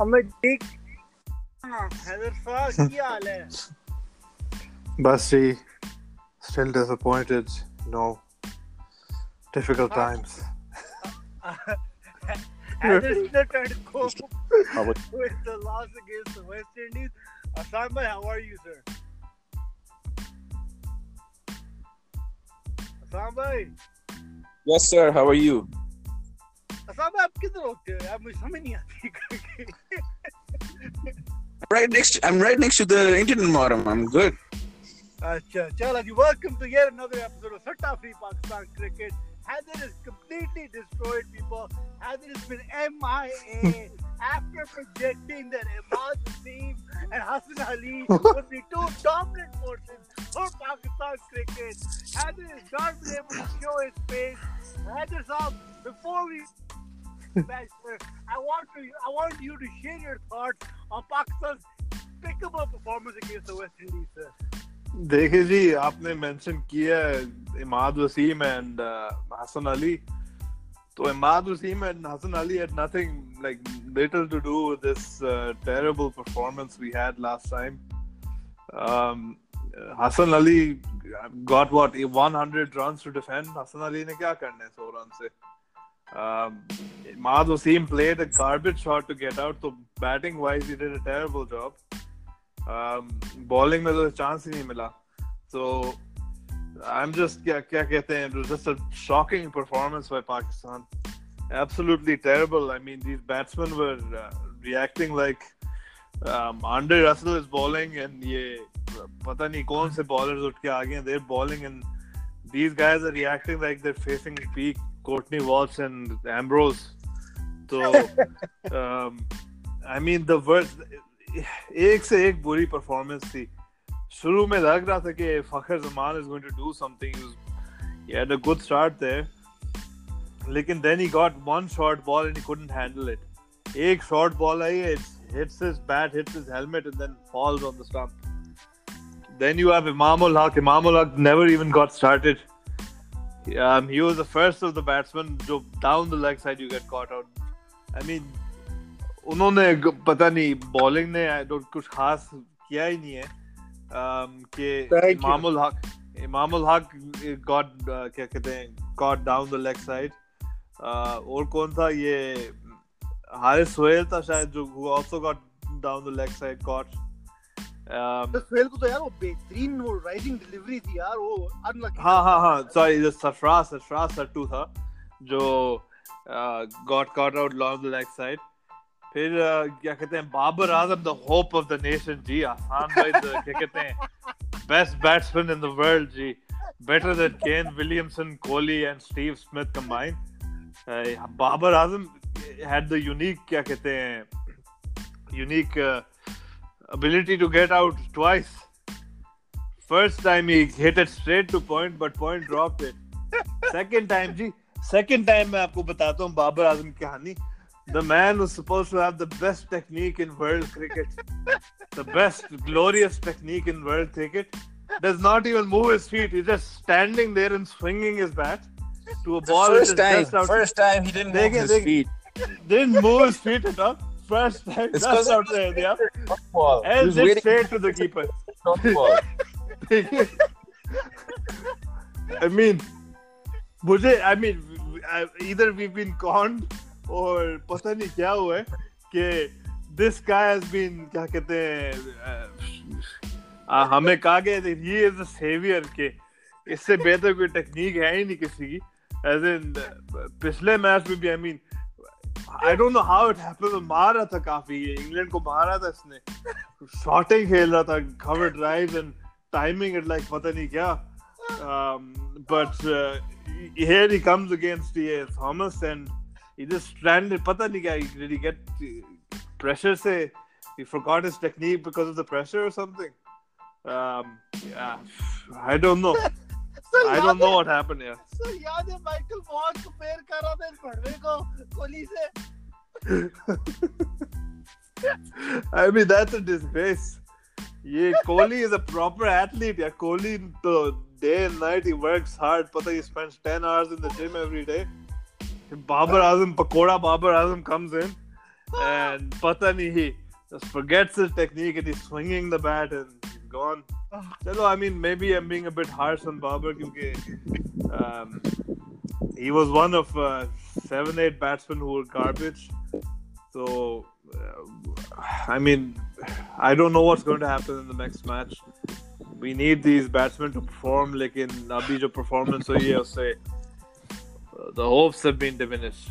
हमें ठीक हैदर साहब क्या हाल है बस जी still disappointed no difficult times Haider ने turned को How about with the loss against the West Indies. Assam bhai, how are you, sir? Assam bhai, Yes, sir. How are you? साहब आप किधर होते हो यार मुझे समझ नहीं आती Right next, I'm right next to the Indian Muharram. I'm good. अच्छा चलो जी welcome to your another episode of satta free Pakistan cricket Haider is completely destroyed people. Haider has been MIA after projecting that Imad Naseem and Hassan Ali would be two dominant forces for Pakistan cricket. Haider has not been able to show his face. Haider, before we match, sir, I want to I want you to share your thoughts on Pakistan's pickable performance against the West Indies, sir. देखिए जी आपने mention किया है Imad Wasim and Hasan Ali तो Imad Wasim and Hasan Ali had nothing like little to do with this uh, terrible performance we had last time um, Hassan Ali got what 100 runs to defend Hassan Ali ने क्या करना है 100 run से um, Imad Wasim played a garbage shot to get out so batting wise he did a terrible job bowling में तो chance ही नहीं मिला तो आई एम जस्ट क्या क्या कहते हैं just a shocking performance by Pakistan absolutely terrible i mean these batsmen were uh, reacting like um, Andre Russell is bowling and ये पता नहीं कौन से bowlers उठ के आ गए they're bowling and these guys are reacting like they're facing peak Courtney Walsh and Ambrose so um, I mean the worst एक से एक बुरी परफॉर्मेंस थी शुरू में लग रहा था कि Fakhar Zaman is going to do something he had a good start there लेकिन then he got one short ball and he couldn't handle it एक short ball आई it hits his bat hits his helmet and then falls on the stump then you have Imamul Haq Imamul Haq never even got started um, he was the first of the batsmen जो down the leg side you get caught out I mean उन्होंने पता नहीं bowling ने I don't- कुछ खास किया ही नहीं है um, कि इमामुल हक इमामुल हक गॉट क्या कहते हैं got down the leg side और कौन था ये हारिस सोहेल था शायद जो who also got down the leg side um, तो को तो यार वो बेहतरीन वो राइजिंग डिलीवरी थी यार वो अनलकी हाँ हाँ हाँ सॉरी जो सरफराज सरफराज सट्टू था जो got caught out long leg side फिर uh, क्या कहते हैं Babar Azam the hope of the nation जी आसान भाई the- क्या कहते हैं best batsman in the world ji. Better than Kane Williamson, Kohli and Steve Smith combined. Uh, Babar Azam had the unique क्या कहते हैं unique uh, ability to get out twice. First time he hit it straight to point, but point dropped it. Second time, जी, second time मैं आपको बताता हूँ बाबर आजम की कहानी. The man was supposed to have the best technique in world cricket, the best glorious technique in world cricket. Does not even move his feet. He's just standing there and swinging his bat to a The ball. which first is time, just out. first time he didn't They move can- his they- feet. Didn't move his feet at all. First time it's because of the yeah. And He's it's fair to the keeper. Not ball. I mean, मुझे I mean either we've been conned or पता नहीं क्या हुआ है कि this guy has been क्या कहते हैं हमें कहा गया था ही is the savior के इससे बेहतर कोई टेक्निक है ही नहीं किसी की as in पिछले मैच में भी I mean I don't know how it happened मार था काफ़ी इंग्लैंड को मारा था इसने शॉटिंग खेल रहा था cover drives and timing it like पता नहीं क्या um, uh, here he comes against the Thomas and he just stranded पता नहीं क्या did he get uh, pressure से he forgot his technique because of the pressure or something um, yeah I don't know I don't know what happened here sir याद है Michael Vaughan compare कर रहा था इस भड़वे को कोहली से I mean that's a disgrace. ये Kohli is a proper athlete. Yeah, Kohli तो day and night he works hard. पता he spends 10 hours in the gym every day. Babar Azam, Pakoda Babar Azam comes in and pata nahi he just forgets his technique and he's swinging the bat and he's gone. Ah. Chalo, I mean, maybe I'm being a bit harsh on Babar because um, he was one of uh, seven, eight batsmen who were garbage. So, uh, I mean, I don't know what's going to happen in the next match. We need these batsmen to perform, like in Abhi, performance, so yeah, uh, say the hopes have been diminished.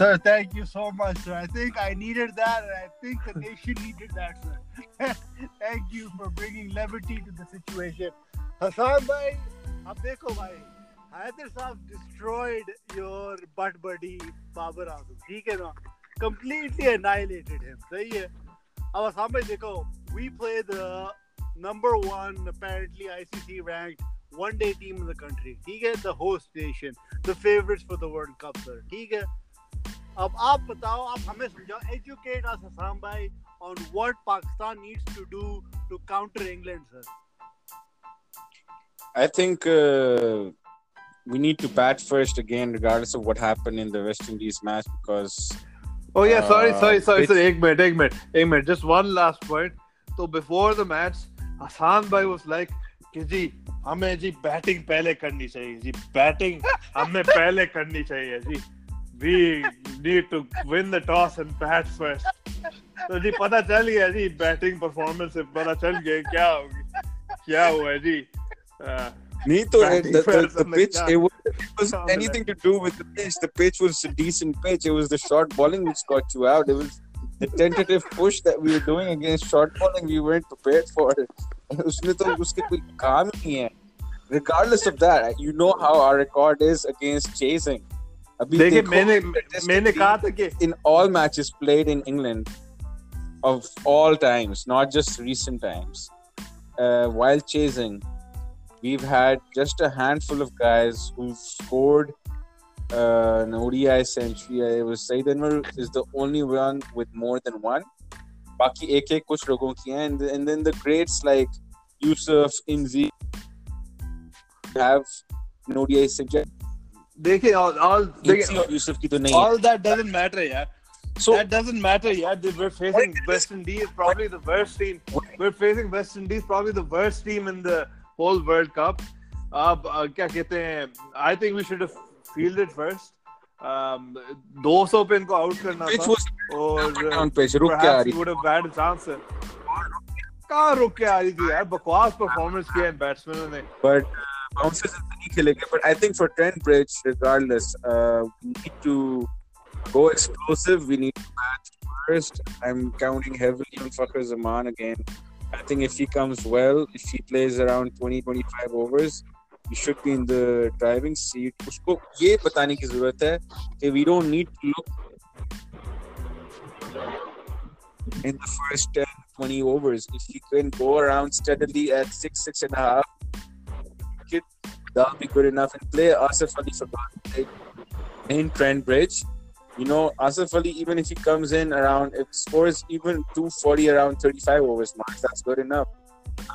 Sir, thank you so much, sir. I think I needed that, and I think the nation needed that, sir. thank you for bringing levity to the situation. Hassan bhai, अब देखो भाई हैदर साहब destroyed your butt buddy Babar Azam. ठीक है ना? Completely annihilated him. सही है? अब हसान भाई देखो, we play the number one apparently ICC ranked one day team in the country. ठीक है? The host nation, the favorites for the World Cup, sir. ठीक है? अब आप बताओ आप हमें समझाओ एजुकेट अस हसाम भाई on what Pakistan needs to do to counter England, sir. I think uh, we need to bat first again, regardless of what happened in the West Indies match, because Oh yeah, Uh, sorry, sorry, which- sorry. एक minute, एक minute, एक minute. Just one last point. So before the match, Hassan bhai was like कि जी हमें जी batting पहले करनी चाहिए जी batting हमें पहले करनी चाहिए जी we need to win the toss and bat first. तो जी पता चल गया जी बैटिंग परफॉर्मेंस से पता चल गया क्या होगी क्या हुआ जी Uh, नहीं तो Batting the, the, first the and like pitch that. it was, it was Sounded anything to do with the pitch. The pitch was a decent pitch. It was the short bowling which got you out. It was the tentative push that we were doing against short bowling. We weren't prepared for it. उसमें तो उसके कोई काम ही नहीं है. Regardless of that, you know how our record is against chasing. अभी देखिए मैंने मैंने कहा था कि of all times, not just recent times. Uh, while chasing, we've had just a handful of guys who scored uh, an ODI century. I was Saeed Anwar is the only one with more than one. Baki ek ek kuch logon ki. And, then the greats like Yusuf, Inzi have an ODI century. देखिए all Inzi देखिए और Yusuf की तो नहीं है. all that doesn't matter yeah So that doesn't matter yeah They- we're facing West Indies probably the worst team we're facing West Indies probably the worst team in the whole World Cup अब uh, क्या कहते हैं I think we should have fielded first um, 200 पे इनको out करना था और रुक के आ रही have had a chance कहाँ रुक के आ रही थी यार बकवास परफॉर्मेंस किया इन बैट्समैनों ने but uh, bounces is नहीं खेलेंगे but I think for Trent Bridge regardless uh, we need to go explosive we need to bat first I'm counting heavily on Fakhr Zaman again I think if he comes well if he plays around 20-25 overs he should be in the driving seat उसको ये बताने की जरूरत है कि we don't need to look in the first 10 20 overs if he can go around steadily at six six and a half it, that'll be good enough and play. Asif Ali for God's in Trent Bridge. You know Asif Ali even if he comes in around if scores even 240 around 35 overs mark that's good enough.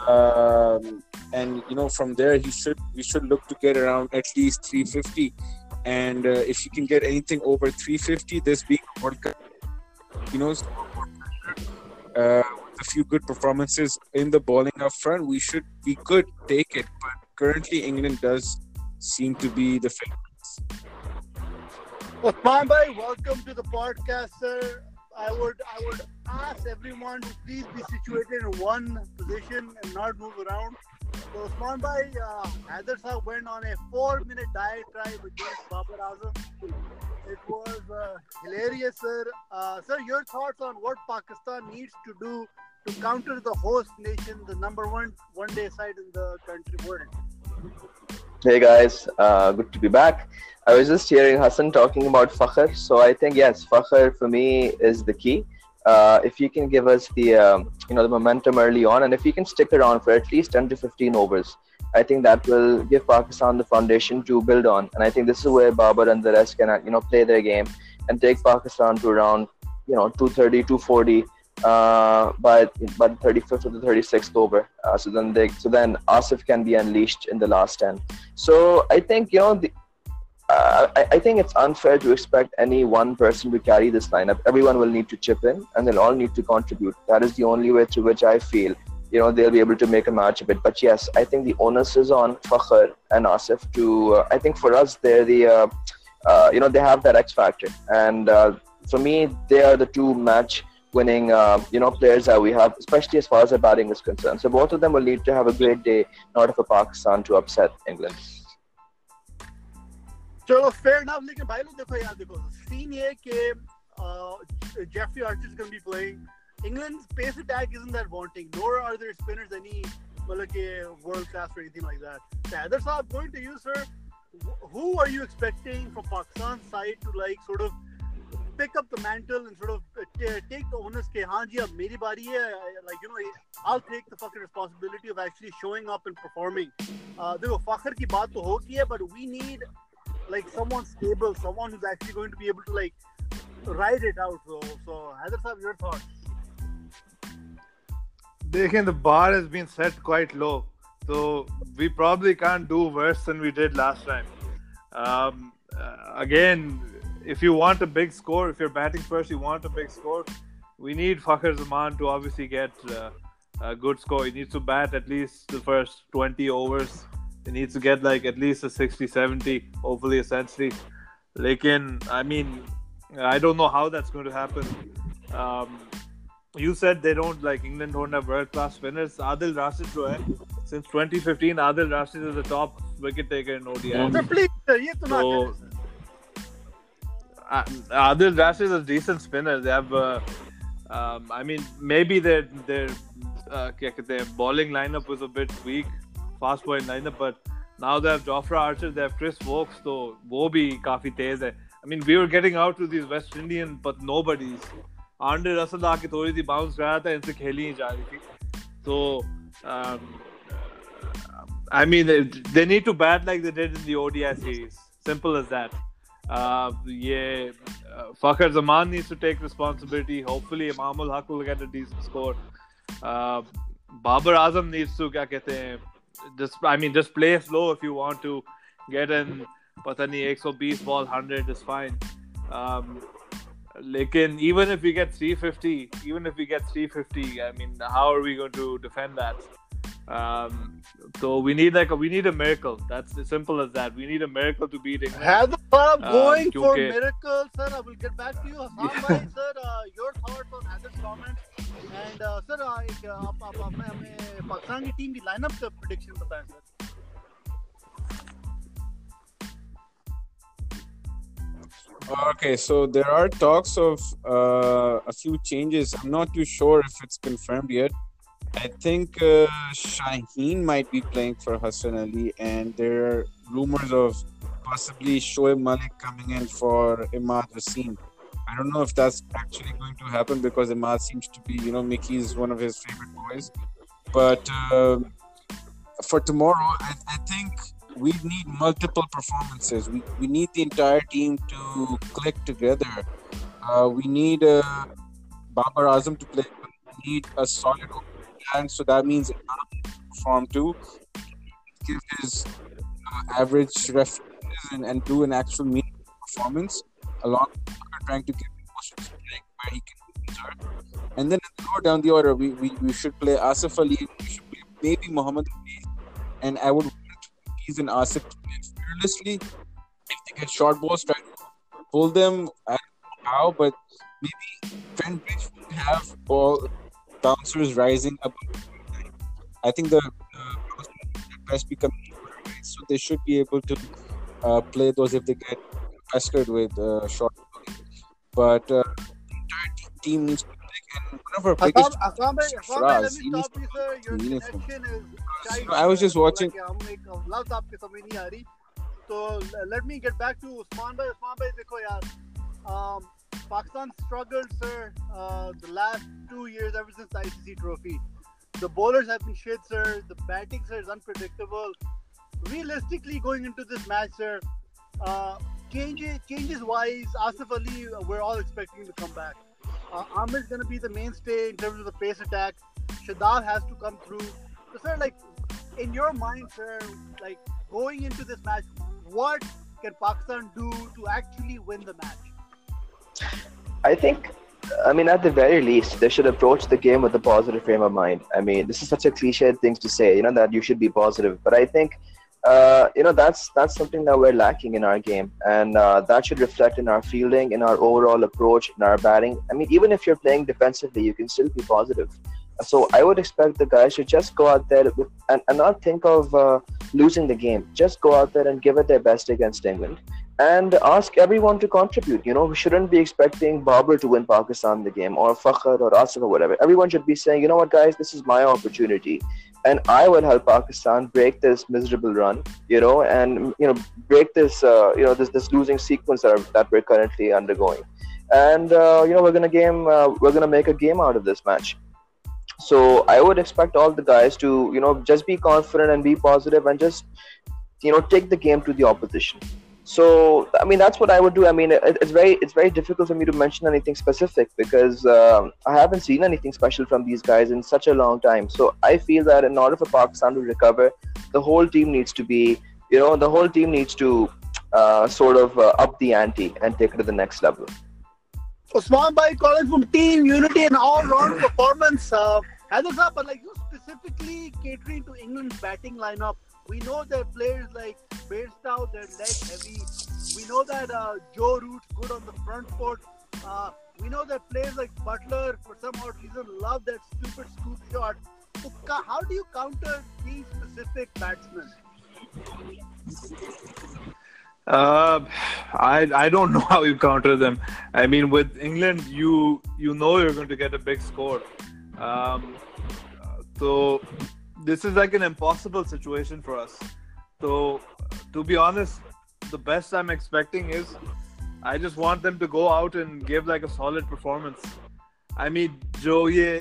Um, and you know from there he should we should look to get around at least 350 and uh, if you can get anything over 350 this Cup you know uh, a few good performances in the bowling up front, we should we could take it. But currently, England does seem to be the favorites. Osman bhai, welcome to the podcast, sir. I would I would ask everyone to please be situated in one position and not move around. So Osman bhai, uh, Shah went on a four-minute diatribe against Babar Azam. It was uh, hilarious, sir. Uh, sir, your thoughts on what Pakistan needs to do to counter the host nation, the number one one-day side in the country world. Hey guys, uh, good to be back. I was just hearing Hassan talking about Fakhr. So I think yes, Fakhr for me is the key. Uh, if you can give us the um, you know the momentum early on, and if you can stick around for at least 10 to 15 overs, I think that will give Pakistan the foundation to build on. And I think this is where Babar and the rest can uh, you know play their game and take Pakistan to around you know 230, 240 uh, by by the 35th or the 36th over. Uh, so then they so then Asif can be unleashed in the last 10. So I think you know the uh, I, I think it's unfair to expect any one person to carry this lineup. Everyone will need to chip in, and they'll all need to contribute. That is the only way through which I feel you know they'll be able to make a match of it. But yes, I think the onus is on Fakhr and Asif to. Uh, I think for us, they're the uh, uh, you know they have that X factor, and for me, they are the two match winning uh, you know players that we have, especially as far as the batting is concerned. So both of them will need to have a great day in order for Pakistan to upset England. चलो fair enough लेकिन भाई लोग देखो यार देखो scene ये कि Jeffrey Archer is going be playing इंग्लैंड's pace attack isn't that wanting nor are their spinners any मतलब कि world class or anything like that Haider Saab going to you sir who are you expecting from Pakistan side to like sort of pick up the mantle and sort of uh, t- take the onus. Ke, Haan ji, ab meri hai. Like you know, I'll take the fucking responsibility of actually showing up and performing. Uh, देखो फखर की to तो होती but we need like someone stable, someone who's actually going to be able to like ride it out. So, so Haider Saab, your thoughts? Dekin, the bar has been set quite low, so we probably can't do worse than we did last time. Um, uh, again, if you want a big score, if you're batting first, you want a big score. We need Fakhar Zaman to obviously get uh, a good score. He needs to bat at least the first 20 overs. He needs to get like at least a 60 70, hopefully a century. Lekin, I mean, I don't know how that's going to happen. Um, you said they don't like England don't have world class spinners. Adil Rashid, jo hai, since 2015, Adil Rashid is the top wicket taker in ODI. Sir, please, sir, ये तो ना So, करें, sir. uh, uh, Adil Rashid is a decent spinner. They have, uh, um, I mean, maybe their their uh, their bowling lineup was a bit weak, fast bowling lineup, but now they have Jofra Archer, they have Chris Woakes, so wo bhi काफी तेज I mean, we were getting out to these West Indian, but nobody's. आंडे Russell आके थोड़ी सी bounce and रहा था इनसे खेली ही जा I mean, they, they need to bat like they did in the ODI series. Simple as that. Uh, yeah, uh, Fakhar Zaman needs to take responsibility. Hopefully, Imamul Haq will get a decent score. Uh, Babar Azam needs to, kya kehte hain, just I mean, just play slow if you want to get in. पता 120 ball, 100 is fine. Um, लेकिन even if we get 350, even if we get 350, I mean, how are we going to defend that? Um, so we need like a, we need a miracle. That's as simple as that. We need a miracle to beat England. Haider Saab Uh, going for क्योंकि- miracles, sir. I will get back to you. Hassan bhai, sir, uh, your thoughts on Haider's comments. And uh, sir, uh, एक, uh, आप आप हमें हमें पाकिस्तान की team की lineup का prediction बताएं sir. Okay, so there are talks of uh, a few changes. I'm not too sure if it's confirmed yet. I think uh, Shaheen might be playing for Hassan Ali, and there are rumors of possibly Shoaib Malik coming in for Imad Wasim. I don't know if that's actually going to happen because Imad seems to be, you know, Mickey's one of his favorite boys. But um for tomorrow, I, I think we need multiple performances. We, we need the entire team to click together. Uh, we need uh, Babar Azam to play. We need a solid plan. So that means perform too. Give his uh, average references and, and do an actual meaningful performance along trying to most of his where he can insert. And then lower down the order, we, we, we should play Asif Ali. We should play maybe Muhammad Ali. And I would want Keys and Asif fearlessly. If they get short balls, try to pull them. I don't know how, but maybe Trent Bridge would have ball bouncers rising up. I think the uh, bouncers at best become so they should be able to uh, play those if they get pestered with uh, short bowling. But uh, the entire te- team needs to be big, and one of our Hassan, biggest Hassan bhai, Hassan bhai, let Fraz, me he needs stop you, sir. Your meaningful. connection is. You know, I was just watching- कि हम एक लफ्ज आपके समझ नहीं आ रही. तो let me get back to Usman bhai. Usman bhai, देखो यार. Um, Pakistan struggled, sir, uh, the last two years ever since the ICC trophy. The bowlers have been shit, sir. The batting, sir, is unpredictable. Realistically, going into this match, sir, uh, changes changes wise, Asif Ali, uh, we're all expecting to come back. Uh, is going to be the mainstay in terms of the pace attack. Shadab has to come through. So, sir, like in your mind, sir, like going into this match, what can Pakistan do to actually win the match? I think, I mean, at the very least, they should approach the game with a positive frame of mind. I mean, this is such a cliched thing to say, you know, that you should be positive. But I think, uh, you know, that's that's something that we're lacking in our game, and uh, that should reflect in our fielding, in our overall approach, in our batting. I mean, even if you're playing defensively, you can still be positive. So I would expect the guys to just go out there with, and, and not think of uh, losing the game. Just go out there and give it their best against England and ask everyone to contribute. You know, we shouldn't be expecting Babar to win Pakistan the game or Fakhr or Asif or whatever. Everyone should be saying, you know what, guys, this is my opportunity. And I will help Pakistan break this miserable run, you know, and you know break this, uh, you know, this this losing sequence that, are, that we're currently undergoing. And uh, you know, we're gonna game, uh, we're gonna make a game out of this match. So I would expect all the guys to, you know, just be confident and be positive and just, you know, take the game to the opposition. So I mean, that's what I would do. I mean, it, it's very it's very difficult for me to mention anything specific because um, I haven't seen anything special from these guys in such a long time. So I feel that in order for Pakistan to recover, the whole team needs to be, you know, the whole team needs to uh, sort of uh, up the ante and take it to the next level. Osman Bhai calling from team unity and all-round performance. Uh, Haider but like you specifically catering to England's batting lineup. We know that players like Bairstow, they're leg heavy. We know that uh, Joe Root's good on the front foot. Uh, we know that players like Buttler, for some odd reason, love that stupid scoop shot. So, how do you counter these specific batsmen? Uh, I I don't know how you counter them. I mean, with England, you you know you're going to get a big score. Um, so this is like an impossible situation for us. So to be honest, the best I'm expecting is I just want them to go out and give like a solid performance. I mean, जो ये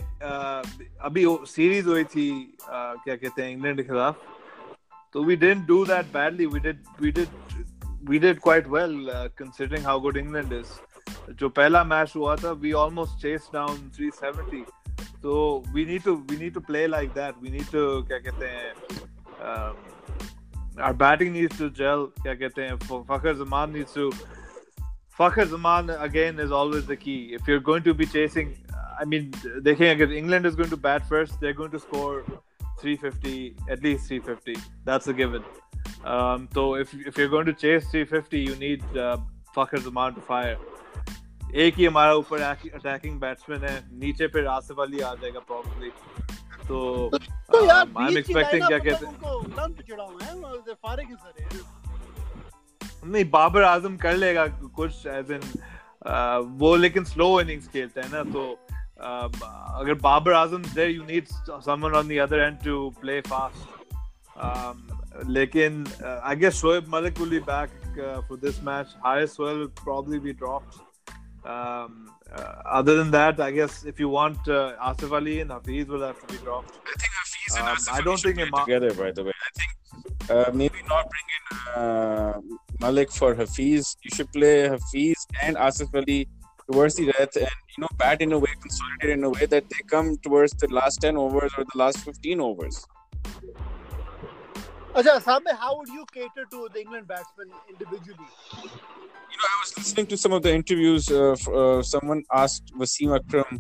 अभी series हुई थी क्या कहते हैं England के खिलाफ तो we didn't do that badly. We did we did we did quite well uh, considering how good England is. जो पहला मैच हुआ था we almost chased down 370. So we need to we need to play like that. We need to क्या कहते हैं um, our batting needs to gel. क्या कहते हैं Fakhar Zaman needs to Fakhar Zaman again is always the key. If you're going to be chasing, I mean, they can get England is going to bat first. They're going to score 350, at least 350. That's a given. Um, so if if you're going to chase 350, you need uh, Fakhar Zaman to fire. एक ही हमारा ऊपर attacking batsman है। नीचे फिर आसिफ अली आ जाएगा probably तो I am expecting क्या कहते हैं? नहीं बाबर आज़म कर लेगा कुछ एज इन वो लेकिन स्लो इनिंग्स खेलते हैं ना तो अगर Babar Azam there you need someone on the other end to play fast लेकिन I guess Shoaib Malik will be back for this match. Haris will probably be dropped. Um, uh, other than that, I guess if you want uh, Asif Ali and Hafiz will have to be dropped. I think Hafiz and Um, Asif I Ali don't should think play Ima- together. By the way, I think uh, maybe not bring in uh, Malik for Hafiz. You should play Hafiz and Asif Ali towards the death, and you know bat in a way, consolidate in a way that they come towards the last ten overs or the last fifteen overs. Sabe, how would you cater to the England batsmen individually? you know, I was listening to some of the interviews. Uh, uh, someone asked Wasim Akram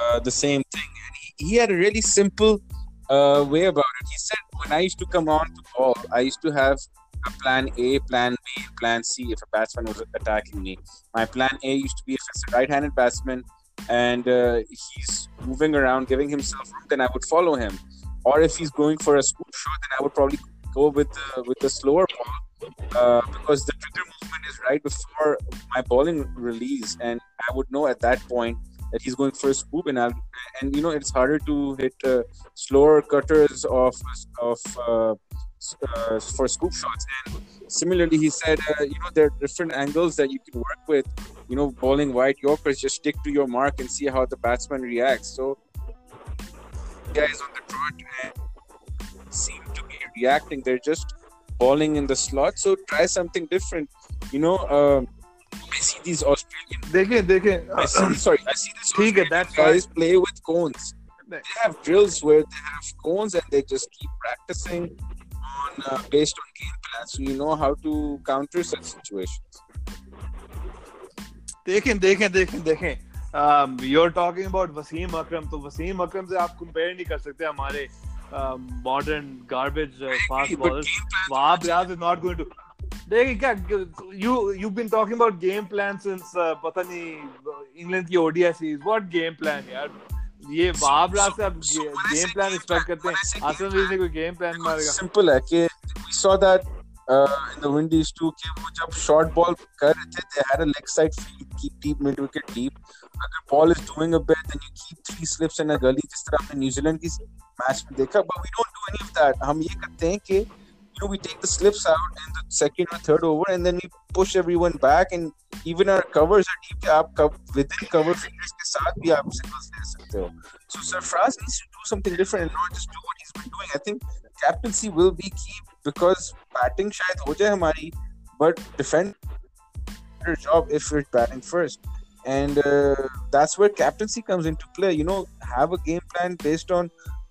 uh, the same thing, and he, he had a really simple uh, way about it. He said, "When I used to come on to ball, I used to have a plan A, plan B, plan C if a batsman was attacking me. My plan A used to be if it's a right-handed batsman and uh, he's moving around, giving himself room, then I would follow him. Or if he's going for a scoop shot, then I would probably go with the, with the slower ball." uh, because the trigger movement is right before my bowling release, and I would know at that point that he's going for a scoop, and I'll, and you know it's harder to hit uh, slower cutters of of uh, uh, for scoop shots. And similarly, he said, uh, you know, there are different angles that you can work with. You know, bowling wide Yorkers, just stick to your mark and see how the batsman reacts. So, guys on the trot seem to be reacting. They're just bowling in the slot. So try something different. You know, um, I see these Australian. देखें देखें I see, sorry, I see these ठीक है, Australian that's guys play with cones. Right. They have drills where they have cones and they just keep practicing on uh, based on game plan, so you know how to counter such situations. देखें देखें देखें देखें um, you're talking about Wasim अकरम तो वसीम अकरम से आप compare नहीं कर सकते हमारे modern garbage fast bowler Wahab Wahab is not going to देख क्या you you been talking about game plan since पता नहीं इंग्लैंड की ODI series what game plan यार? ये वाब राज से आप गेम प्लान एक्सपेक्ट करते हैं। आसन वीर ने कोई गेम प्लान मारेगा। सिंपल है कि we saw that in the Windies too कि वो जब शॉर्ट बॉल कर रहे थे they had a leg side field की डीप मिड विकेट डीप अगर ball is doing a bat then you keep three slips in a gully जिस तरह हमने न्यूजीलैंड की मैच में देखा but we don't do any of that हम ये करते हैं कि you know we take the slips out in the second और third over and then we push everyone back and even our covers are deep आप कव with in cover fingers के साथ भी आप सिंगल्स ले सकते हो. So Sarfaraz needs to do something different and not just do what he is been doing I think captaincy will be key because batting शायद हो जाए हमारी but defend job if you're batting first. and uh, that's where captaincy comes into play you know have a game plan based on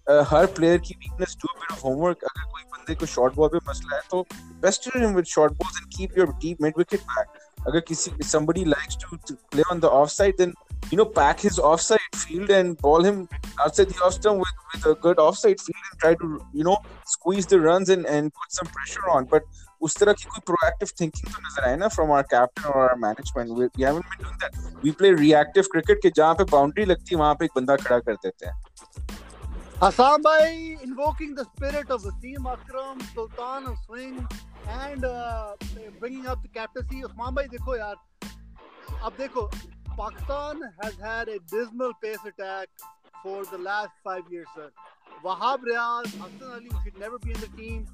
uh, her player की weakness do bit of homework अगर कोई बंदे को short ball पे मसला है तो Pasteur him with short balls and keep your deep mid wicket back अगर किसी somebody likes to, to play on the offside then you know pack his offside field and ball him outside the off stump with, with a good offside field and try to you know squeeze the runs and, and put some pressure on but उस तरह की कोई proactive thinking तो नजर आए ना from our captain or our management we, we haven't been doing that we play reactive cricket के जहाँ पे boundary लगती है वहाँ पे एक बंदा खड़ा कर देते हैं Assam invoking the spirit of Wasim Akram, Sultan of Swing, and uh, bringing up the captaincy. Usman bhai, देखो यार, अब देखो, Pakistan has had a dismal pace attack for the last five years, sir. Wahab Riaz, Hassan Ali should never be in the team.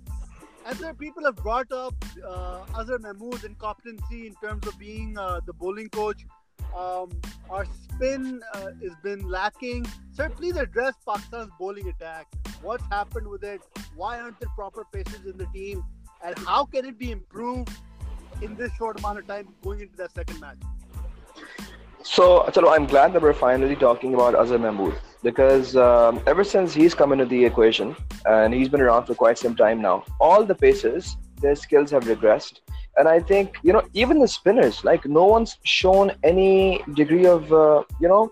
And sir, people have brought up uh, Azhar Mahmood's incompetency in terms of being uh, the bowling coach. Um, our spin uh, has been lacking. Sir, please address Pakistan's bowling attack. What's happened with it? Why aren't there proper paces in the team? And how can it be improved in this short amount of time going into that second match? So, chalo, I'm glad that we're finally talking about Azhar Mahmood because um, ever since he's come into the equation and he's been around for quite some time now, all the pacers, their skills have regressed. And I think, you know, even the spinners, like no one's shown any degree of, uh, you know,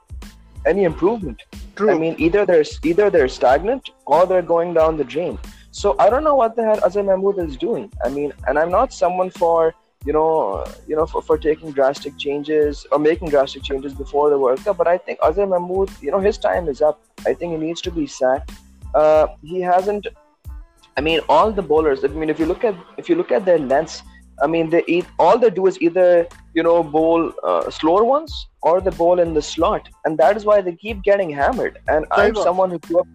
any improvement. True. I mean, either they're either they're stagnant or they're going down the drain. So I don't know what the hell Azhar Mahmood is doing. I mean, and I'm not someone for you know, you know, for, for taking drastic changes or making drastic changes before the World Cup. But I think Azhar Mahmood, you know, his time is up. I think he needs to be sacked. Uh, he hasn't. I mean, all the bowlers. I mean, if you look at if you look at their lengths, I mean, they eat all they do is either you know bowl uh, slower ones or they bowl in the slot, and that is why they keep getting hammered. And I'm Taiwan. someone who grew up.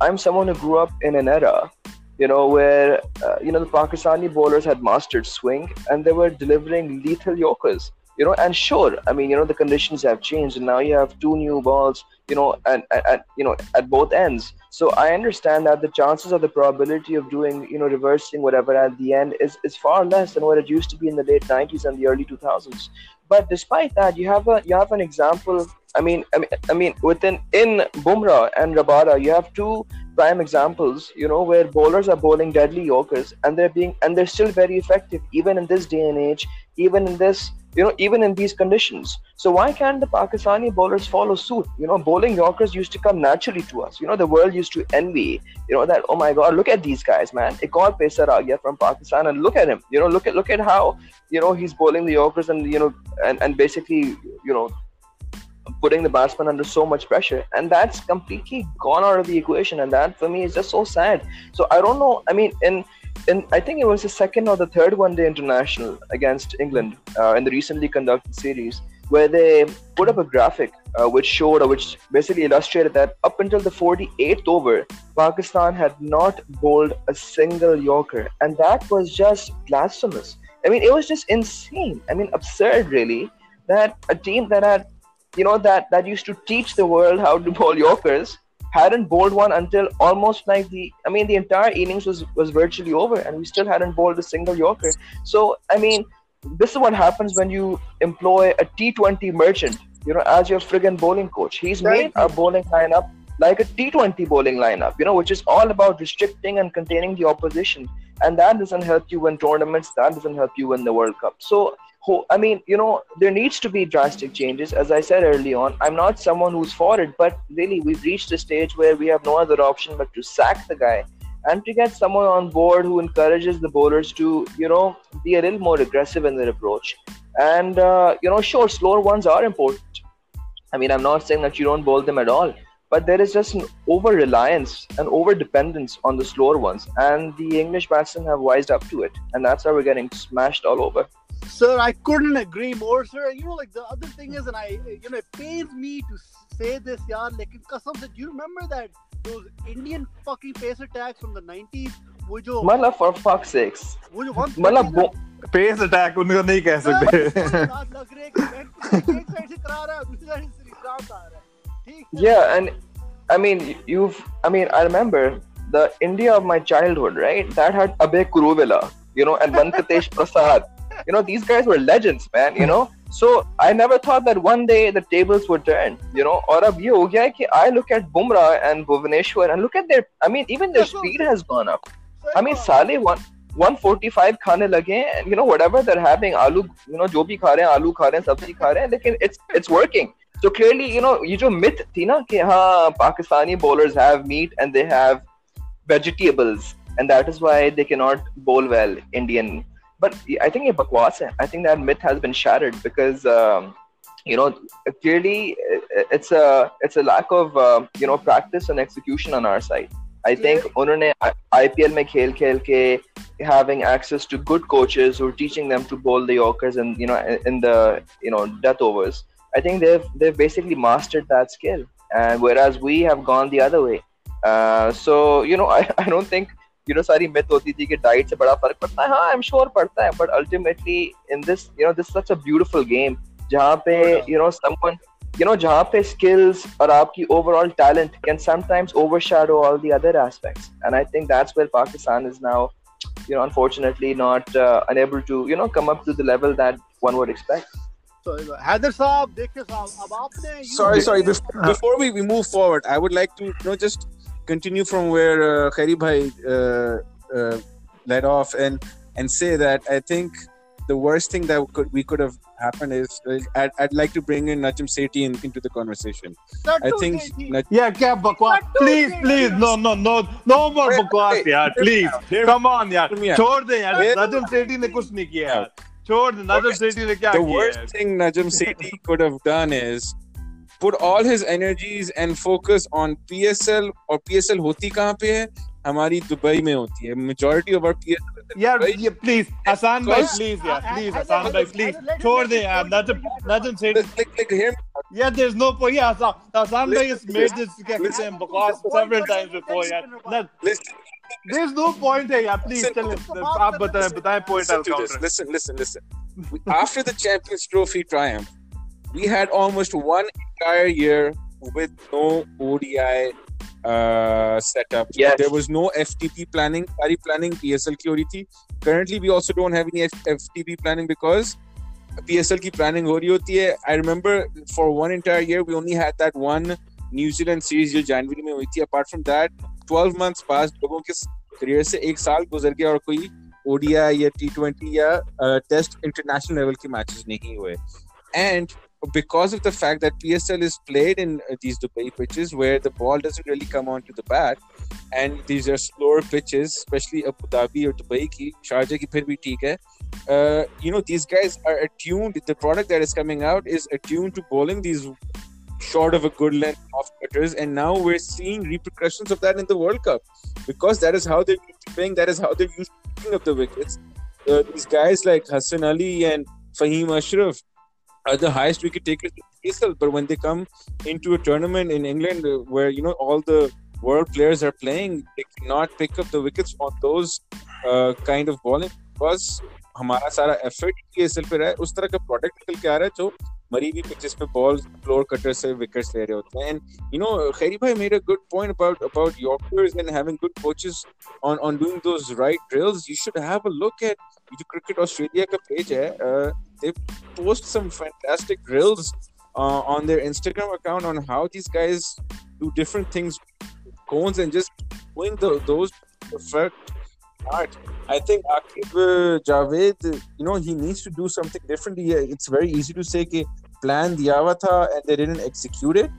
I'm someone who grew up in an era you know, where uh, you know the Pakistani bowlers had mastered swing and they were delivering lethal yorkers. You know, and sure, I mean, you know, the conditions have changed, and now you have two new balls. You know, and at you know at both ends. So I understand that the chances of the probability of doing you know reversing whatever at the end is is far less than what it used to be in the late 90s and the early 2000s. But despite that, you have a you have an example. I mean, I mean, I mean, within in Bumrah and Rabada, you have two prime examples, you know, where bowlers are bowling deadly yorkers and they're being and they're still very effective even in this day and age, even in this, you know, even in these conditions. So why can't the Pakistani bowlers follow suit? You know, bowling yorkers used to come naturally to us. You know, the world used to envy, you know, that oh my god, look at these guys, man. Iqbal Pesar Agya from Pakistan and look at him. You know, look at look at how, you know, he's bowling the yorkers and you know and, and basically, you know, putting the batsman under so much pressure and that's completely gone out of the equation and that for me is just so sad so i don't know i mean in in i think it was the second or the third one day international against england uh, in the recently conducted series where they put up a graphic uh, which showed or which basically illustrated that up until the 48th over pakistan had not bowled a single yorker. And that was just blasphemous. I mean it was just insane. I mean absurd really that a team that had you know that that used to teach the world how to bowl yorkers hadn't bowled one until almost like the i mean the entire innings was was virtually over and we still hadn't bowled a single yorker so i mean this is what happens when you employ a t20 merchant you know as your friggin bowling coach he's made our bowling lineup like a T20 bowling lineup, you know, which is all about restricting and containing the opposition. And that doesn't help you win tournaments, that doesn't help you win the World Cup. So, I mean, you know, there needs to be drastic changes. As I said early on, I'm not someone who's for it, but really, we've reached a stage where we have no other option but to sack the guy and to get someone on board who encourages the bowlers to, you know, be a little more aggressive in their approach. And, uh, you know, sure, slower ones are important. I mean, I'm not saying that you don't bowl them at all, but there is just an over reliance and over dependence on the slower ones. And the English batsmen have wised up to it. And that's how we're getting smashed all over. Sir, I couldn't agree more, sir. You know, like the other thing is, and I, you know, it pains me to say this, yaar, Like, because से, do you remember that those Indian fucking pace attacks from the 90s? वो जो मतलब for fuck's sakes. वो जो मतलब pace attack उनको नहीं कह सकते लग रहे yeah and I mean you've I mean I remember the India of my childhood right? That had Abey Kuruvilla you know and Venkatesh Prasad You know, these guys were legends, man, you know. So I never thought that one day the tables would turn, you know. और अब ये हो गया है कि I look at Bumrah and Bhuvaneshwar and look at their, I mean, even their speed has gone up. I mean, साले one 145 खाने लगे हैं and you know whatever they're having आलू you know जो भी खा रहे हैं आलू खा रहे हैं सब्जी खा रहे हैं लेकिन it's it's working so clearly you know ये जो myth थी ना कि हाँ Pakistani bowlers have meat and they have vegetables and that is why they cannot bowl well Indian but I think ये बकवास है I think that myth has been shattered because um, you know clearly it's a it's a lack of uh, you know practice and execution on our side I think उन्होंने IPL में खेल खेल के having access to good coaches who are teaching them to bowl the Yorkers and you know in the you know death overs. I think they've they've basically mastered that skill, and whereas we have gone the other way. Uh, so you know I, I don't think you know सारी myth होती थी कि diet से बड़ा फर्क पड़ता है हाँ I'm sure पड़ता है but ultimately in this you know this is such a beautiful game जहाँ पे you know someone you know जहाँ पे skills और आपकी overall talent can sometimes overshadow all the other aspects and I think that's where Pakistan is now you know unfortunately not uh, unable to you know come up to the level that one would expect So, Haider साहब देखिए साहब अब आपने you- Sorry, sorry. Before, before we, we move forward, I would like to you know just continue from where uh, Khari Bhai uh, uh, led off and and say that I think the worst thing that could, we could have happened is I'd, I'd like to bring in Najam Sethi in, into the conversation. I think. Naj- yeah, yeah, Bakwas. Please, please, no, no, no, no more Bakwas, yaar. Please, come on, yaar. छोड़ दे यार Najam Sethi ne कुछ नहीं किया यार. छोड़ दे Najam Sethi ne क्या किया? The worst thing Najam Sethi could have done is put all his energies and focus on PSL और PSL होती कहाँ पे है हमारी दुबई में होती है majority of our PSL is in यार Dubai. ये प्लीज हसन भाई Because- प्लीज यार Uh, please uh, Hasan Hazard, भाई Hazard, प्लीज let- let- छोड़ दे let- यार let- Najam let- Najam Sethi Like, like, like, hear me out. Yeah, there's no point. Yeah, Hassan, Hassan bhai has Listen, made this listen. same because several times before. Yeah, no, Listen, there's no point. Hey, yeah, please Listen, tell us. listen, आप बताएं, बताएं point listen I'll to this. counter. Listen, listen, listen. We, after the Champions Trophy triumph, we had almost one entire year with no ODI uh, setup. Yes. There was no FTP planning. सारी planning PSL की हो रही थी. Currently, we also don't have any F- FTP planning because PSL की planning हो रही होती है. I remember for one entire year we only had that one New Zealand series जो जनवरी में हुई थी. Apart from that, 12 months passed. लोगों के career से एक साल गुजर गया और कोई ODI या T20 या टेस्ट इंटरनेशनल लेवल के मैचेस नहीं हुए and because of the fact that PSL is played in uh, these Dubai pitches where the ball doesn't really come onto the bat and these are slower pitches especially Abu Dhabi or Dubai ki Sharjah ki phir bhi hai. Uh, you know these guys are attuned the product that is coming out is attuned to bowling these short of a good length off cutters and now we're seeing repercussions of that in the World Cup because that is how they're playing that is how they're used to picking up the wickets. Uh, these guys like Hassan Ali and Fahim Ashraf are the highest wicket takers in PSL, but when they come into a tournament in England uh, where you know all the world players are playing, they cannot pick up the wickets on those uh, kind of bowling because हमारा सारा effort PSL पे रहा है उस तरह का product निकल के आ रहा है जो मरीबी पिचेस पे बॉल फ्लोर कटर से विकेट्स ले रहे होते हैं एंड यू नो खैरी भाई made a good point about about yorkers and having good coaches on on doing those right drills you should have a look at जो cricket Australia का page है they post some fantastic drills on their Instagram account on how these guys do different things cones and just doing those perfect art. I think Aqib uh, Javed, you know, he needs to do something differently. It's very easy to say, that plan the avatar and they didn't execute it.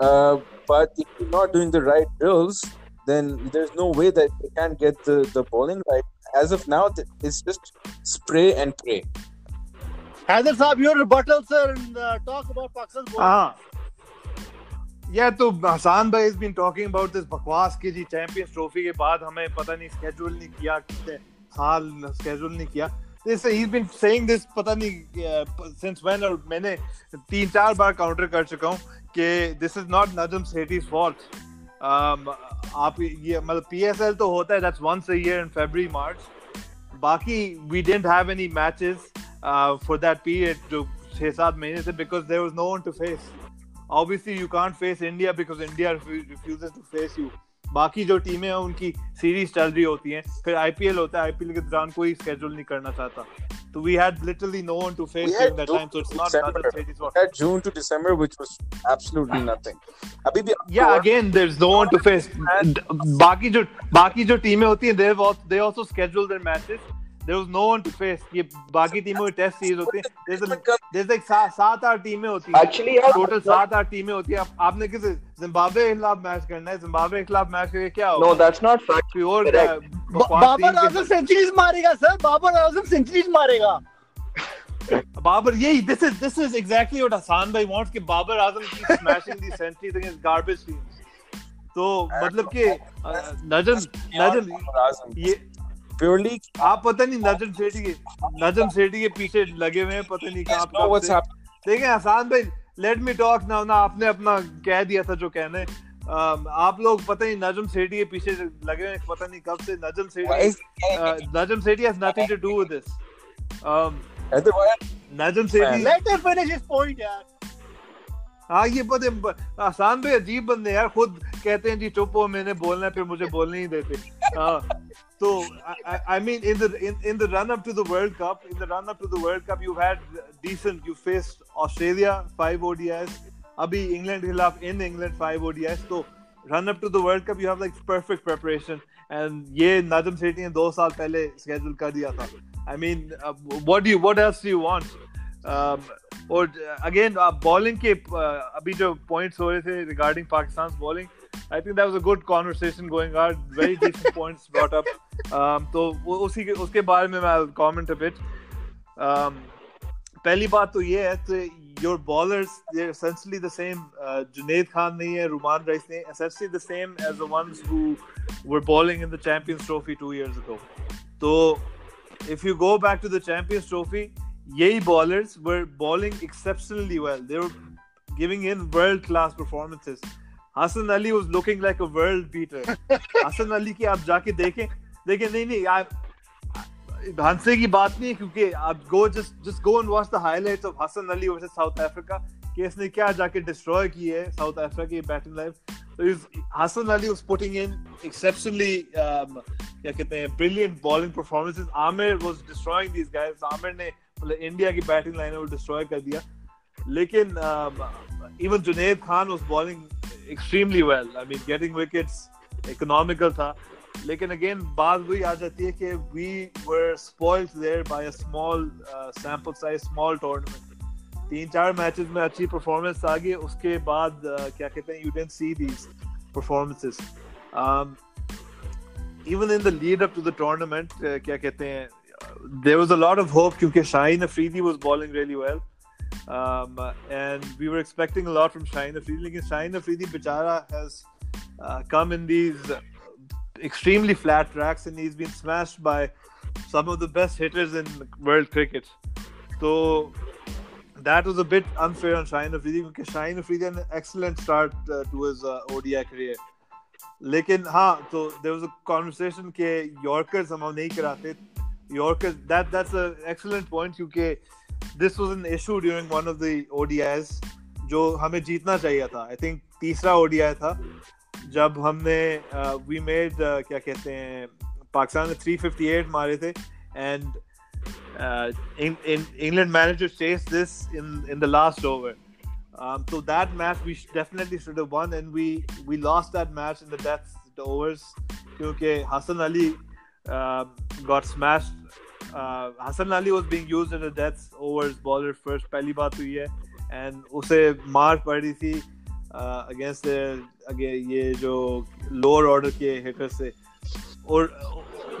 Uh, but if you're not doing the right drills, then there's no way that they can get the, the bowling right. As of now, it's just spray and pray. Haider Saab, your rebuttal, sir, and uh, talk about Pakistan's bowling. हाँ या तो हसान भाई has been talking about this बकवास की जी champions trophy के बाद हमें पता नहीं स्केड्यूल नहीं किया कितने साल स्केड्यूल नहीं किया this he's been saying this पता नहीं uh, since when और मैंने तीन चार बार काउंटर कर चुका हूँ कि this is not Najam सेठी's fault um, आप ये मतलब PSL तो होता है that's once a year in February March बाकी we didn't have any matches uh, for that period जो छह सात महीने से because there was no one to face obviously you can't face India because India refuses to face you बाकी जो टीमें हैं उनकी सीरीज़ चल रही होती हैं। फिर आईपीएल होता है आईपीएल के दौरान कोई स्केड्यूल नहीं करना चाहता। तो we had literally no one to face in that time so it's not other cities was June to December which was absolutely nothing अभी भी या again there is no one to face बाकी जो बाकी जो टीमें होती हैं they also schedule their matches there was no one to face ये बाकी टीमों के टेस्ट सीरीज़ होते हैं। जैसे सात आठ टीमें होती है। एक्चुअली टोटल सात आठ टीमें होती है। आपने किस जिम्बाब्वे के खिलाफ मैच करना है? जिम्बाब्वे के खिलाफ मैच करके क्या होगा? No that's not fact pure Babar Azam centuries मारेगा सर बाबर आज़म सेंचुरीज मारेगा। बाबर यही this is this is exactly what Hasan भाई वांट्स कि बाबर आज़म की smashing the centuries against garbage teams तो मतलब कि नजम नजम ये Purely, आप पता नहीं नजम सेठी के नजम सेठी के पीछे लगे हुए हैं पता नहीं कहाँ happening. देखें हसान भाई लेट मी टॉक नाउ ना आपने अपना कह दिया था जो कहना है। आप लोग पता नहीं नजम सेठी के पीछे लगे हुए हैं पता नहीं कब से Najam Sethi Najam Sethi has nothing to do with this um, Haider, why- Najam Sethi let him finish his point यार। हाँ ये है, आसान भाई अजीब बंदे यार खुद कहते हैं जी चुप हो मैंने बोलना है फिर मुझे बोलने ही देते। हाँ, तो I mean in the in the run up to the world cup in the run up to the world cup you had decent you faced Australia five ODIs अभी इंग्लैंड के खिलाफ इन इंग्लैंड फाइव ओडीआईस तो run up to the world cup you have like perfect preparation and ये नाजम सेठी ने दो साल पहले schedule कर दिया था I mean what do what else do you want Um, और अगेन बॉलिंग के uh, अभी जो पॉइंट्स हो रहे थे regarding Pakistan bowling I think that was a good conversation going on. Very decent points brought up. Um, तो उसी के उसके बारे में मैं comment a bit. Um, पहली बात तो ये है तो your ballers they're essentially the same. Uh, Junaid Khan नहीं है, Rumman Raees नहीं, essentially the same as the ones who were bowling in the Champions Trophy two years ago. So if you go back to the Champions Trophy, yay ballers were bowling exceptionally well. They were giving in world class performances. Hassan Ali was looking like a world beater. Hassan Ali की आप जाके देखें देखें नहीं नहीं आप हंसने की बात नहीं है क्योंकि आप go just just go and watch the highlights of Hasan Ali versus South Africa कि इसने क्या जाके डिस्ट्रॉय की है साउथ अफ्रीका की बैटिंग लाइन तो Hasan Ali was putting in exceptionally क्या कहते हैं brilliant bowling performances Amir was destroying these guys Amir ने मतलब इंडिया की बैटिंग लाइन को डिस्ट्रॉय कर दिया. लेकिन even Junaid Khan was bowling extremely well I mean getting wickets economical था. लेकिन अगेन बात वही आ जाती है कि we were spoiled there by a small sample size small tournament तीन चार मैचेस में अच्छी परफॉर्मेंस आ गई उसके बाद uh, क्या कहते हैं you didn't see these performances even in the lead up to the tournament क्या कहते हैं there was a lot of hope क्योंकि Shaheen Afridi was bowling really well. Um, and we were expecting a lot from Shaheen Afridi. Like Shaheen Afridi, Bichara, has uh, come in these extremely flat tracks and he's been smashed by some of the best hitters in world cricket. So that was a bit unfair on Shaheen Afridi because Shaheen Afridi had an excellent start uh, to his uh, ODI career. लेकिन हाँ तो there was a conversation के yorkers हम नहीं कराते yorkers that that's excellent point क्योंकि this was an issue during one of the ODIs जो हमें जीतना चाहिए था आई थिंक तीसरा ओडीआई था जब हमने वी uh, मेड uh, क्या कहते हैं पाकिस्तान ने 358 मारे थे and England manager chase this in in the last over Um, so that match we definitely should have won, and we we lost that match in the death the overs. Okay, Hassan Ali uh, got smashed Hasan Ali was being use in death over bowler first पहली बात हुई है। And उसे मार रही थी against ये जो लोअर ऑर्डर के हिटर से। और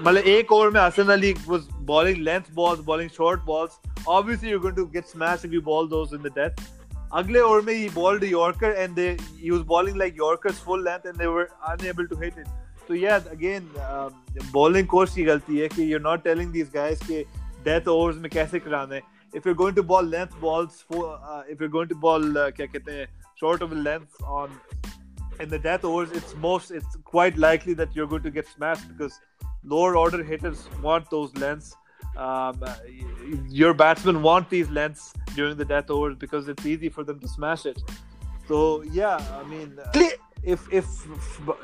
मतलब एक ओवर में Hasan Ali was bowling length balls bowling short balls obviously you going to get smash if you bowl those in the death अगले ओवर में ही bowled yorker and they he was bowling like yorkers full length and they unable to hit it So yeah, again, um, bowling coach की गलती है कि you're not telling these guys कि death overs में कैसे कराना है. If you're going to bowl length balls for, uh, if you're going to bowl uh, क्या कहते हैं short of a length on in the death overs, it's most it's quite likely that you're going to get smashed because lower order hitters want those lengths. Um, uh, y- your batsmen want these lengths during the death overs because it's easy for them to smash it. So yeah, I mean, uh, Cle- if if.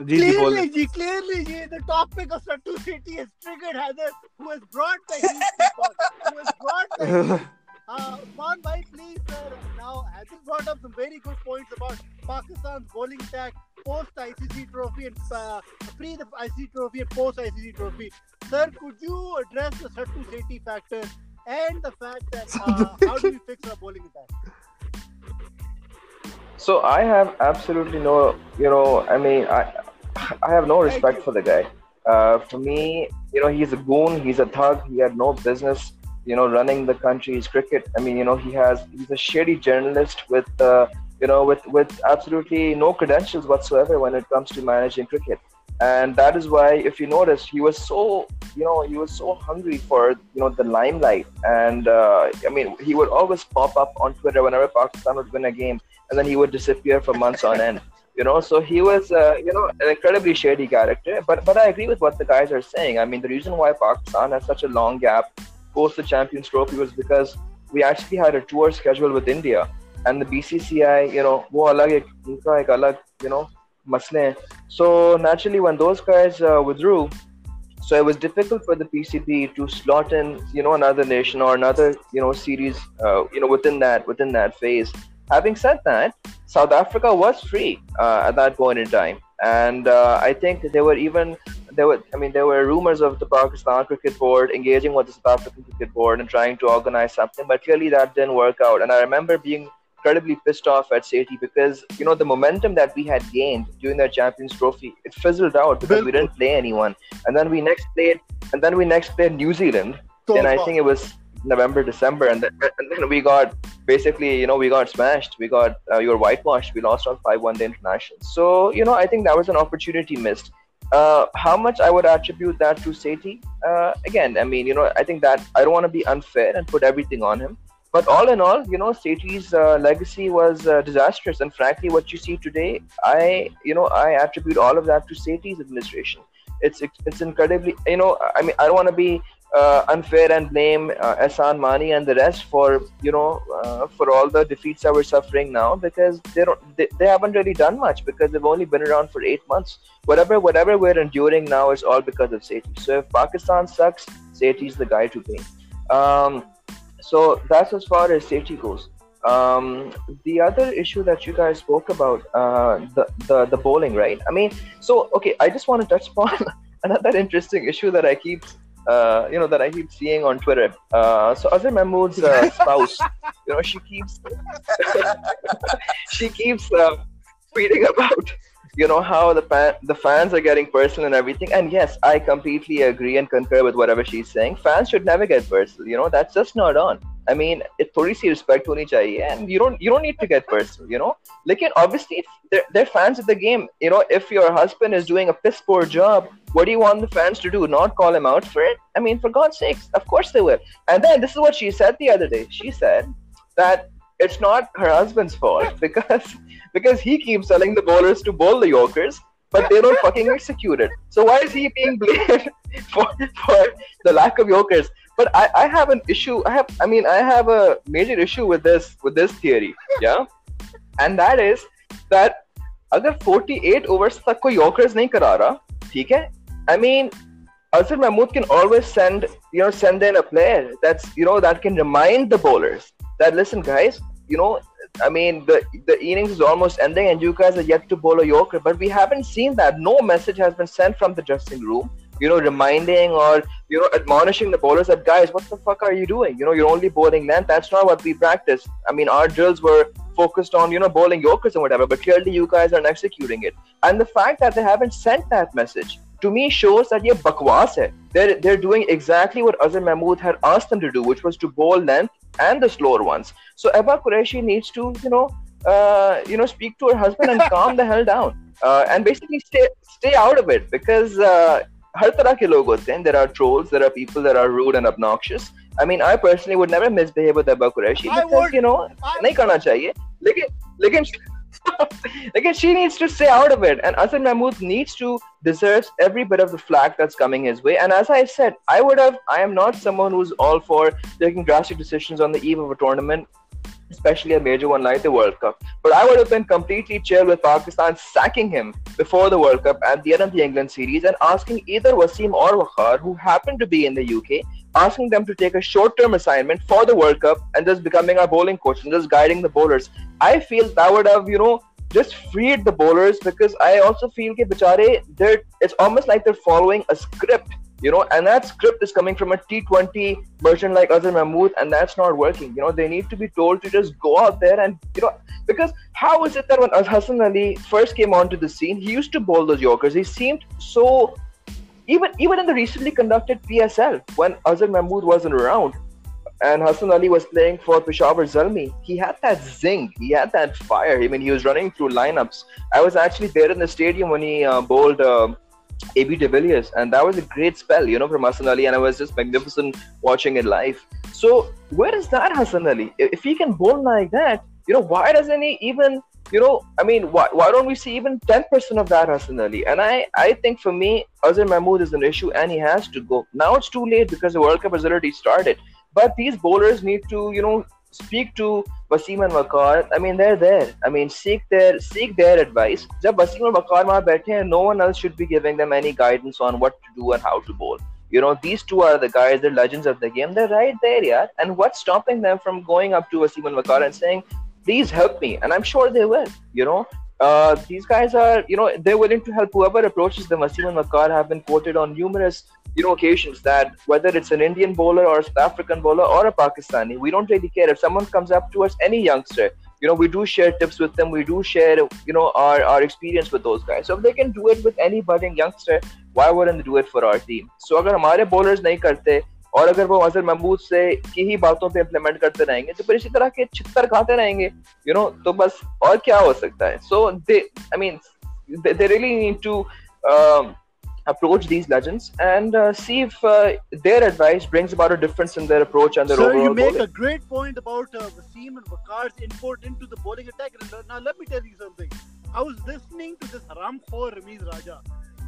Clearly, G, clearly, G, the topic of Sattu City has triggered Haider, who has brought the heat, who has brought the heat. Uh, bhai, please, sir. Now, Haider brought up some very good points about Pakistan's bowling attack post ICC trophy and uh, pre the ICC trophy and post ICC trophy. Sir, could you address the Sattu City factor and the fact that uh, how do we fix our bowling attack? So I have absolutely no, you know, I mean, I, I have no respect for the guy. Uh, for me, you know, he's a goon, he's a thug. He had no business, you know, running the country's cricket. I mean, you know, he has, he's a shady journalist with, uh, you know, with with absolutely no credentials whatsoever when it comes to managing cricket and that is why if you notice he was so you know he was so hungry for you know the limelight. And uh, i mean he would always pop up on twitter whenever pakistan would win a game and then he would disappear for months on end you know? So he was uh, you know an incredibly shady character. But but i agree with what the guys are saying. I mean the reason why pakistan has such a long gap post the champions trophy was because we actually had a tour schedule with india. And the bcci you know wo alag ek, unka ek alag, you know Masne. So naturally, when those guys uh, withdrew, so it was difficult for the PCB to slot in, you know, another nation or another, you know, series, uh, you know, within that within that phase. Having said that, South Africa was free uh, at that point in time, and uh, I think there were even there were I mean there were rumors of the Pakistan Cricket Board engaging with the South African Cricket Board and trying to organize something, but clearly that didn't work out. And I remember being incredibly pissed off at Sethi because you know the momentum that we had gained during that Champions Trophy it fizzled out because we didn't play anyone, and then we next played and then we next played New Zealand. and I think it was November, December, and then, and then we got basically, you know, we got smashed. We got uh, you were whitewashed. We lost on five one day international. So you know, I think that was an opportunity missed. Uh, how much I would attribute that to Sethi? Uh, again, I mean, you know, I think that I don't want to be unfair and put everything on him. But all in all, you know, Sethi's uh, legacy was uh, disastrous, and frankly, what you see today, I, you know, I attribute all of that to Sethi's administration. It's it's incredibly, you know, I mean, I don't want to be uh, unfair and blame uh, Ehsan Mani and the rest for you know uh, for all the defeats that we're suffering now because they don't they, they haven't really done much because they've only been around for eight months. Whatever whatever we're enduring now is all because of Sethi. So if Pakistan sucks, Sethi's the guy to blame. Um, so that's as far as Sethi goes. Um, the other issue that you guys spoke about, uh, the, the the bowling, right? I mean, so okay, I just want to touch upon another interesting issue that I keep uh, you know that I keep seeing on Twitter. Uh, so Azhar Mahmood's uh, spouse, you know, she keeps she keeps uh, tweeting about you know how the fan, the fans are getting personal and everything. And yes, I completely agree and concur with whatever she's saying. Fans should never get personal. You know, that's just not on. I mean, it थोड़ी सी respect होनी चाहिए, and you don't you don't need to get personal. You know, लेकिन obviously they're, they're fans of the game. You know, if your husband is doing a piss poor job, what do you want the fans to do? Not call him out for it? I mean, for God's sakes, of course they will. And then this is what she said the other day. She said that it's not her husband's fault because because he keeps telling the bowlers to bowl the Yorkers, but they don't fucking execute it. So why is he being blamed for for the lack of Yorkers? But I, I have an issue. I have I mean I have a major issue with this with this theory. Yeah, and that is that अगर 48 overs तक कोई Yorkers नहीं करा रहा, ठीक है? I mean, Azhar Mahmood can always send, you know, send in a player that's, you know, that can remind the bowlers that listen, guys, you know, I mean, the the innings is almost ending, and you guys are yet to bowl a Yorker. But we haven't seen that. No message has been sent from the dressing room, you know, reminding or you know, admonishing the bowlers that guys, what the fuck are you doing? You know, you're only bowling length. That's not what we practice. I mean, our drills were focused on you know bowling Yorkers and whatever, but clearly you guys aren't executing it. And the fact that they haven't sent that message to me shows that ye bakwas hai. They're, they're doing exactly what Azhar Mahmood had asked them to do, which was to bowl length and the slower ones. So Ebba Qureshi needs to, you know, uh, you know, speak to her husband and calm the hell down. Uh, and basically stay stay out of it because uh, har tarah ke log hote hain there are trolls there are people that are rude and obnoxious i mean i personally would never misbehave with ebba qureshi I would, you know nahi karna chahiye lekin lekin Again, she needs to stay out of it. And Azhar Mahmood needs to deserves every bit of the flack that's coming his way. And as I said, I would have. I am not someone who's all for taking drastic decisions on the eve of a tournament, especially a major one like the World Cup. But I would have been completely chill with Pakistan sacking him before the World Cup at the end of the England series and asking either Wasim or Waqar, who happened to be in the UK, asking them to take a short-term assignment for the World Cup and just becoming our bowling coach and just guiding the bowlers. I feel that would have, you know, just freed the bowlers because I also feel that bichare, they're it's almost like they're following a script, you know, and that script is coming from a T20 version like Azhar Mahmood, and that's not working. You know, they need to be told to just go out there and you know because how is it that when Hassan Ali first came onto the scene, he used to bowl those Yorkers. He seemed so even even in the recently conducted PSL when Azhar Mahmood wasn't around and Hassan Ali was playing for Peshawar Zalmi, he had that zing, he had that fire. I mean, he was running through lineups. I was actually there in the stadium when he uh, bowled uh, AB de Villiers, and that was a great spell, you know, from Hassan Ali, and I was just magnificent watching it live. So, where is that Hassan Ali? If he can bowl like that, you know, why doesn't he even you know, I mean, why, why don't we see even 10% of that Hassan Ali? And I, I think for me, Azhar Mahmood is an issue and he has to go. Now it's too late because the World Cup has already started. But these bowlers need to, you know, speak to Wasim and Waqar. I mean, they're there. I mean, seek their seek their advice. When Wasim and Waqar are no one else should be giving them any guidance on what to do and how to bowl. You know, these two are the guys, the legends of the game. They're right there, yeah. And what's stopping them from going up to Wasim and Waqar and saying, please help me and i'm sure they will you know. Uh, these guys are you know they're willing to help whoever approaches them. Wasim and Waqar have been quoted on numerous you know occasions that whether it's an indian bowler or a south african bowler or a pakistani we don't really care. If someone comes up to us any youngster you know we do share tips with them. We do share you know our, our experience with those guys. So if they can do it with any budding youngster why wouldn't they do it for our team? So agar hamare bowlers nahi karte और अगर वो अजहर महमूद से की ही बातों पे implement करते रहेंगे तो फिर इसी तरह के छितर खाते रहेंगे यू you नो know, तो बस और क्या हो सकता है so they I mean really need to um, approach these legends and uh, see if uh, their advice brings about a difference in their approach and their Sir, overall you make bowling. a great point about uh, Wasim and Waqar's input into the bowling attack. Uh, Now, let me tell you something. I was listening to this Haram Khor Ramiz Raja,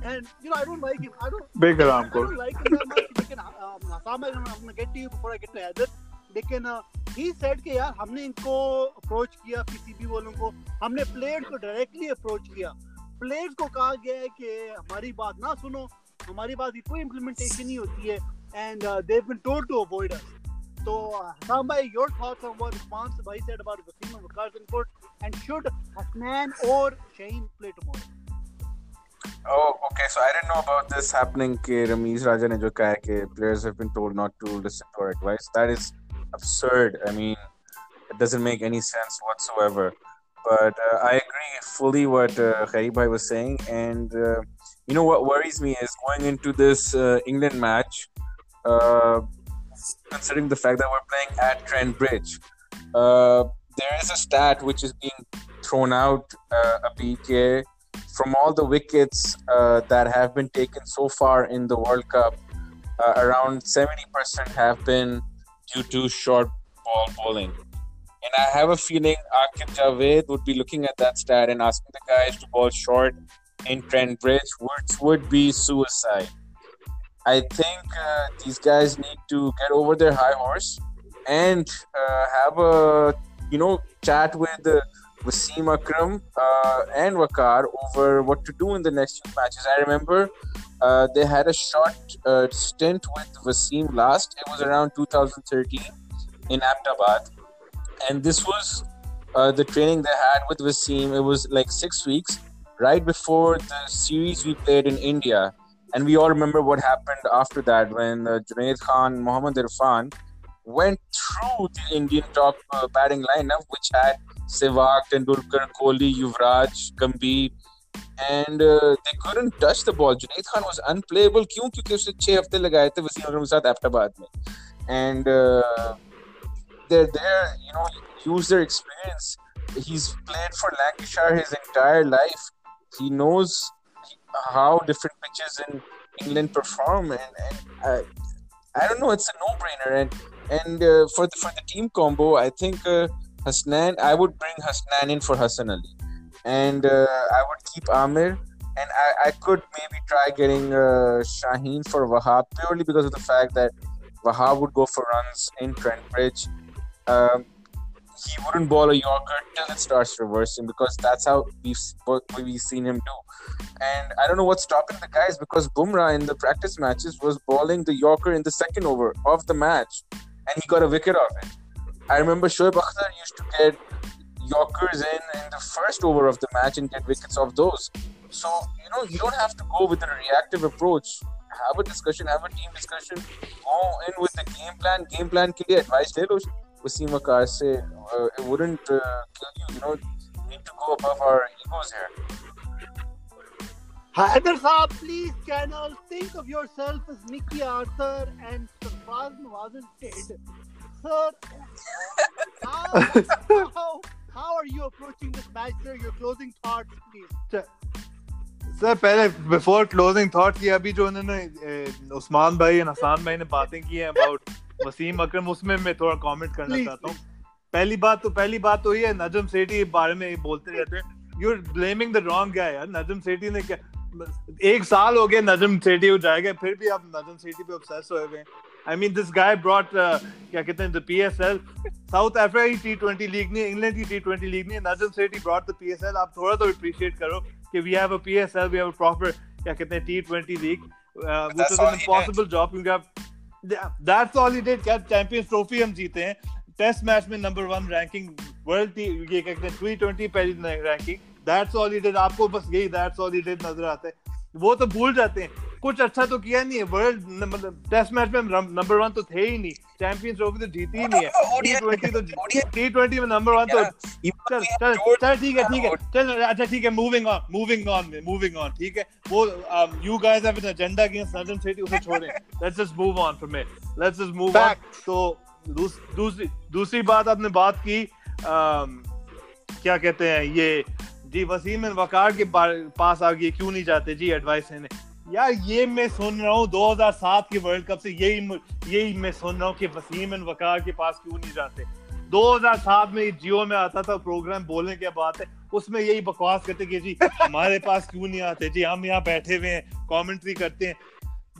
and you know I don't like him. I don't. Big I Haram don't like him that much. लेकिन um, Hassan, I'm, gonna get to you before I get to Heather. लेकिन uh, he said कि यार हमने इनको approach किया PCB वालों को हमने प्लेयर्स को डायरेक्टली अप्रोच किया प्लेयर्स को कहा गया है कि हमारी बात ना सुनो हमारी बात की कोई इम्प्लीमेंटेशन नहीं होती है and they been told to avoid us uh, bhai, your thoughts on what response bhai said about Wasim and Waqar's input, and should Hasnan or Shaheen play tomorrow? Oh, okay. So I didn't know about this happening. Ke Ramiz Raja ne jo kaha players have been told not to listen to advice. That is absurd. I mean, it doesn't make any sense whatsoever. But uh, I agree fully what uh, was saying. And uh, you know what worries me is going into this uh, England match, considering the fact that we're playing at Trent Bridge. there is a stat which is being thrown out a PK from all the wickets uh, that have been taken so far in the World Cup, uh, around 70% have been due to short ball bowling. And I have a feeling Aqib Javed would be looking at that stat and asking the guys to bowl short in Trent Bridge, which would be suicide. I think uh, these guys need to get over their high horse and uh, have a you know chat with uh, Wasim Akram uh, and Waqar over what to do in the next few matches. I remember uh, they had a short uh, stint with Wasim last. It was around 2013 in Ahmedabad, and this was uh, the training they had with Wasim. It was like six weeks right before the series we played in India. And we all remember what happened after that when uh, Junaid Khan, Mohammad Irfan went through the Indian top uh, batting lineup, which had Sehwag, Tendulkar, Kohli, Yuvraj, Gambhir, and uh, they couldn't touch the ball. Junaid Khan was unplayable. क्यों क्योंकि उसने छह हफ्ते लगाए थे वसीम अकरम के साथ अहमदाबाद में and uh, they're there you know use their experience he's played for Lancashire his entire life he knows how different pitches in England perform and, and uh, I don't know it's a no-brainer and and uh, for the for the team combo I think uh, Hasnain I would bring Hasnain in for Hassan Ali and uh, I would keep Amir. And I, I could maybe try getting uh, Shaheen for Wahab purely because of the fact that Wahab would go for runs in Trent Bridge. Um, he wouldn't bowl a Yorker till it starts reversing because that's how we've we've seen him do. And I don't know what's stopping the guys because Bumrah in the practice matches was bowling the Yorker in the second over of the match, and he got a wicket off it. I remember Shoaib Akhtar used to get Yorkers in in the first over of the match and get wickets off those. So you know you don't have to go with a reactive approach. Have a discussion, have a team discussion. Go in with the game plan. Game plan के लिए advice ले लो Wasim Akar से. Uh, it wouldn't uh, kill you. You know, need to go above our egos here. Haider Saab, please channel. Think of yourself as Mickey Arthur and Sarfraz Nawaz's did. Sir, how, how, how are you approaching this match, sir? Your closing thoughts, please. Sir पहले before closing thought की अभी जो उन्होंने उस्मान भाई और हसान भाई ने बातें की हैं अबाउट वसीम अकरम उसमें मैं थोड़ा कमेंट करना चाहता हूँ। पहली बात तो पहली बात तो ये है नजम सेठी के बारे में बोलते रहते हैं। You are blaming the wrong guy यार। नजम सेठी ने क्या एक साल हो गया नजम सेठी हो जाएगा फिर भी आप नजम सेठी पे ऑब्सेस हो गए। I mean this guy brought क्या कहते हैं द पीएसएल साउथ अफ्रीका की टी ट्वेंटी लीग नहीं इंग्लैंड की टी ट्वेंटी लीग नहीं Najam Sethi brought the PSL आप थोड़ा तो अप्रिशिएट करो कि we have a PSL we have a proper क्या कहते हैं T twenty league that's is an did. Impossible job क्योंकि आप दैट्स ऑल ही डिड क्या चैंपियंस ट्रॉफी हम जीते हैं. टेस्ट मैच में नंबर वन रैंकिंग वर्ल्ड ये कहते हैं टी ट्वेंटी पहली ranking that's all he did आपको बस यही दैट्स ऑल ही डिड नज़र आता है. वो तो भूल जाते हैं. कुछ अच्छा तो किया नहीं है वर्ल्ड मतलब टेस्ट मैच में नंबर वन तो थे ही नहीं चैंपियंस ट्रॉफी तो जीती ही नहीं है टी ट्वेंटी तो टी ट्वेंटी में नंबर वन तो चल चल चल ठीक है ठीक है चल अच्छा ठीक है moving on moving on moving on ठीक है वो you guys have an agenda against northern city उसे छोड़ें let's just move on from it let's just move on तो दूसरी दूसरी बात आपने बात की क्या कहते हैं ये जी वसीम वकार के पास आ गए क्यों नहीं जाते जी एडवाइस लेने यार, ये मैं सुन रहा हूँ 2007 के वर्ल्ड कप से। यही यही मैं सुन रहा हूँ कि वसीम एंड वकार के पास क्यों नहीं जाते। 2007 में जियो में आता था प्रोग्राम बोलने की बात है? उसमें यही बकवास करते कि जी, हमारे पास क्यों नहीं आते? जी, हम यहाँ बैठे हुए हैं कमेंट्री करते हैं।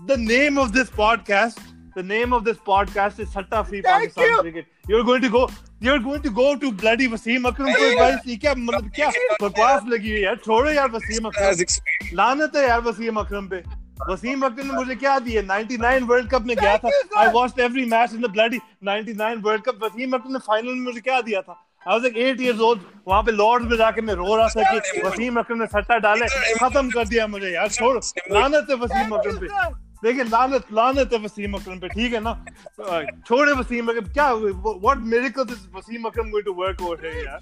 The name of this podcast the name of this podcast is Satta Free Thank Pakistan you. Cricket. You're going to go. You're going to go to bloody Wasim Akram को advice ये क्या मतलब क्या बकवास लगी हुई यार छोड़ो यार वसीम अकरम experience. लानत है यार वसीम अकरम पे वसीम अकरम ने मुझे क्या दिया 99 वर्ल्ड कप में गया था. I watched every match in the bloody 99 world cup Wasim Akram ने फाइनल में मुझे क्या दिया था I was like 8 years old वहाँ पे लॉर्ड्स में जाके मैं रो रहा था कि वसीम अकरम ने सट्टा डाले खत्म कर दिया मुझे यार छोड़ लानत है वसीम अकरम पे. देखिए, लानत लानत है वसीम अकरम पे, ठीक है ना? छोड़े वसीम अकरम, क्या what miracle is Wasim Akram going to work over here यार?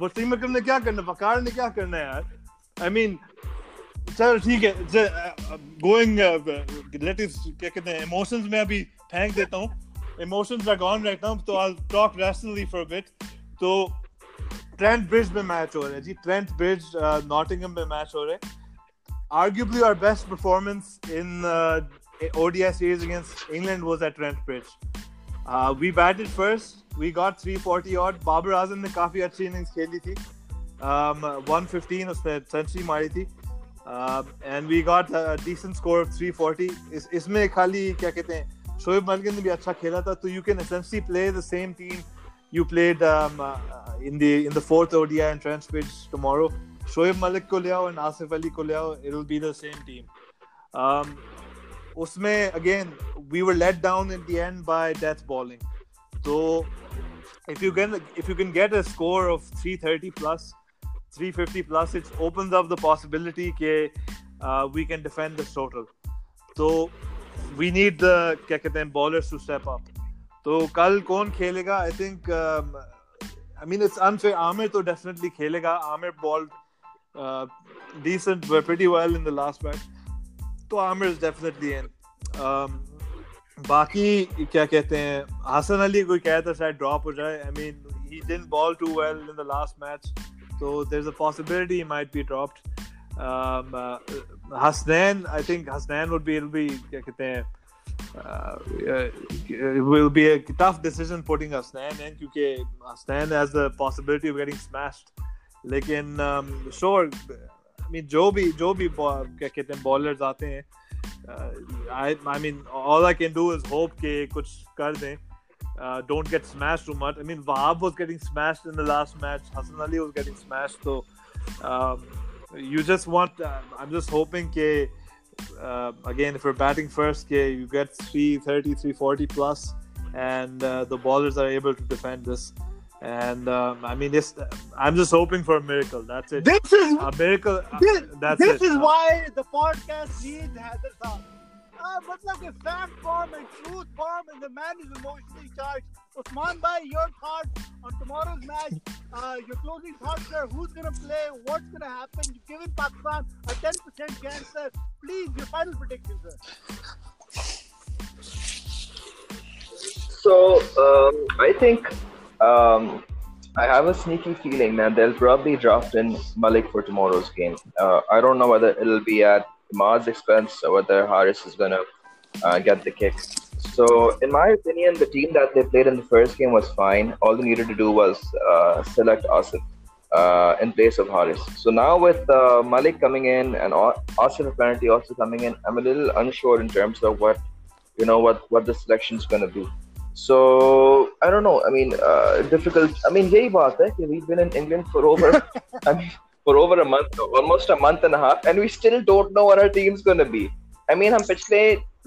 वसीम अकरम ने क्या करना वकार ने क्या करना यार? आई मीन चलो, ठीक है गोइंग लेट इज़ क्या कहते हैं इमोशंस में अभी फेंक देता हूँ। Emotions are gone right now तो I talk rationally for a bit तो ट्रेंट ब्रिज में मैच हो रहा है, जी ट्रेंट ब्रिज नॉटिंगम में मैच हो रहा है। arguably our best performance in uh, ODI series against England was at Trent Bridge. Uh, we batted first. We got 340 odd. Babar Azam ने काफी अच्छी innings खेली थी. Um, 115 उसने century मारी थी. Um, and we got a decent score of 340. इस इसमें खाली क्या कहते हैं शोएब मलिक ने भी अच्छा खेला था. तो you can essentially play the same team you played um, uh, in the in the fourth ODI in Trent Bridge tomorrow. Shoaib Malik को ले आओ and आसिफ अली को ले आओ will be the same team. Um, उसमें again we were let down in the end by death bowling. तो if you can if you can get a score of 330 plus 350 plus it opens up the possibility that uh, we can defend this total so we need the क्या कहते हैं bowlers to step up तो कल कौन खेलेगा I think um, I mean it's unfair Amir तो definitely खेलेगा Amir bowled uh, decent, were pretty well in the last match. तो आमिर definitely in. Um, बाकी क्या कहते हैं हसन अली कोई कह था शायद ड्रॉप हो जाए I mean he didn't bowl too well in the last match तो there is a possibility he might be dropped um uh, I think Hasan would be it'll be क्या कहते हैं uh, it will be a tough decision putting Hasnain in क्योंकि Hasnain has the possibility of getting smashed लेकिन um, sure I mean जो भी जो भी क्या कहते हैं bowlers आते हैं uh, I I mean all I can do is hope के कुछ कर दें uh, don't get smashed too much. I mean, Wahab was getting smashed in the last match. Hassan Ali was getting smashed. So um, you just want. Uh, I'm just hoping that uh, again, if we're batting first, ke, you get 330, 340 plus, and uh, the bowlers are able to defend this. and um, I mean, this, I'm just hoping for a miracle. That's it. This is a miracle. uh, this, that's this it. is Uh, why the podcast needs Haider Saab. Uh, but like a fact bomb and truth bomb, and the man is emotionally charged. Usman Bhai, your thoughts on tomorrow's match? Uh, your closing thoughts, sir. Who's gonna play? What's gonna happen? You've given Pakistan a 10% chance, sir. Please, your final prediction, sir. So um, I think um, I have a sneaky feeling that they'll probably draft in Malik for tomorrow's game. Uh, I don't know whether it'll be at Imad's expense or whether Harris is gonna uh, get the kick. So in my opinion, the team that they played in the first game was fine. All they needed to do was uh, select Asif uh, in place of Harris. So now with uh, Malik coming in and Asif apparently also coming in, I'm a little unsure in terms of what you know what what the selection is gonna be. So I don't know. I mean, uh, difficult. I mean, यही बात है कि we've been in England for over, I mean, for over a month, almost a month and a half, and we still don't know what our team's gonna be. I mean, हम पिछले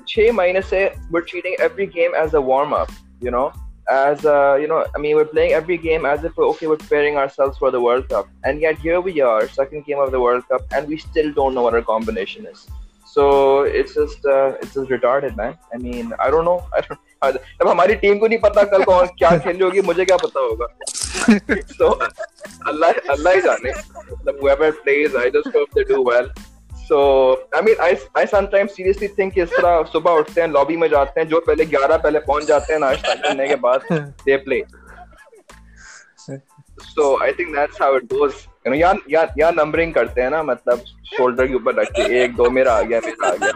छह महीने से we're treating every game as a warm up. You know, as uh, you know, I mean, we're playing every game as if okay, we're preparing ourselves for the World Cup, and yet here we are, second game of the World Cup, and we still don't know what our combination is. So it's just uh, it's just retarded, man. I mean, I don't know. I don't. अब हमारी team को नहीं पता कल कौन क्या खेल रही होगी मुझे क्या पता होगा। So अल्लाह अल्लाह ही जाने। मतलब whoever plays I just hope they do well. So I mean I I sometimes seriously think कि इस तरह सुबह उठते हैं लॉबी में जाते हैं जो पहले 11 पहले पहुँच जाते हैं नाश्ता करने के बाद they play. So I think that's how it goes. You know यहाँ यहाँ यहाँ नंबरिंग करते हैं ना मतलब शोल्डर के ऊपर रख के एक दो मेरा आ गया मेरा आ गया।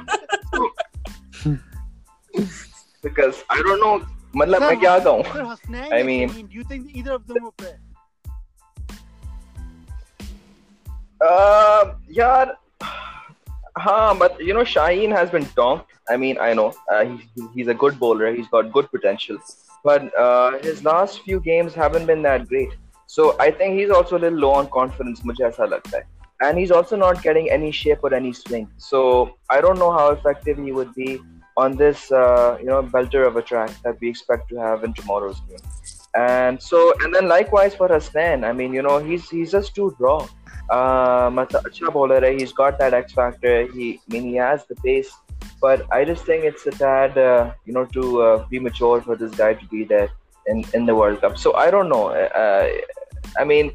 because I don't know मतलब मैं क्या कहूँ Sir, Hasnain I and mean- Shaheen, do you think either of them will play? Uh, yeah, huh, but you know, Shaheen has been donked. I mean, I know uh, he, he's a good bowler. He's got good potential, but uh, his last few games haven't been that great. So I think he's also a little low on confidence. मुझे ऐसा लगता है. And he's also not getting any shape or any swing. So I don't know how effective he would be on this uh, you know belter of a track that we expect to have in tomorrow's game. And so and then likewise for Hasnain, I mean you know he's he's just too raw. Uh bowler he's got that X factor. He I mean he has the pace. But I just think it's a tad, uh, you know, to uh, be mature for this guy to be there in, in the World Cup. So I don't know. Uh, I mean,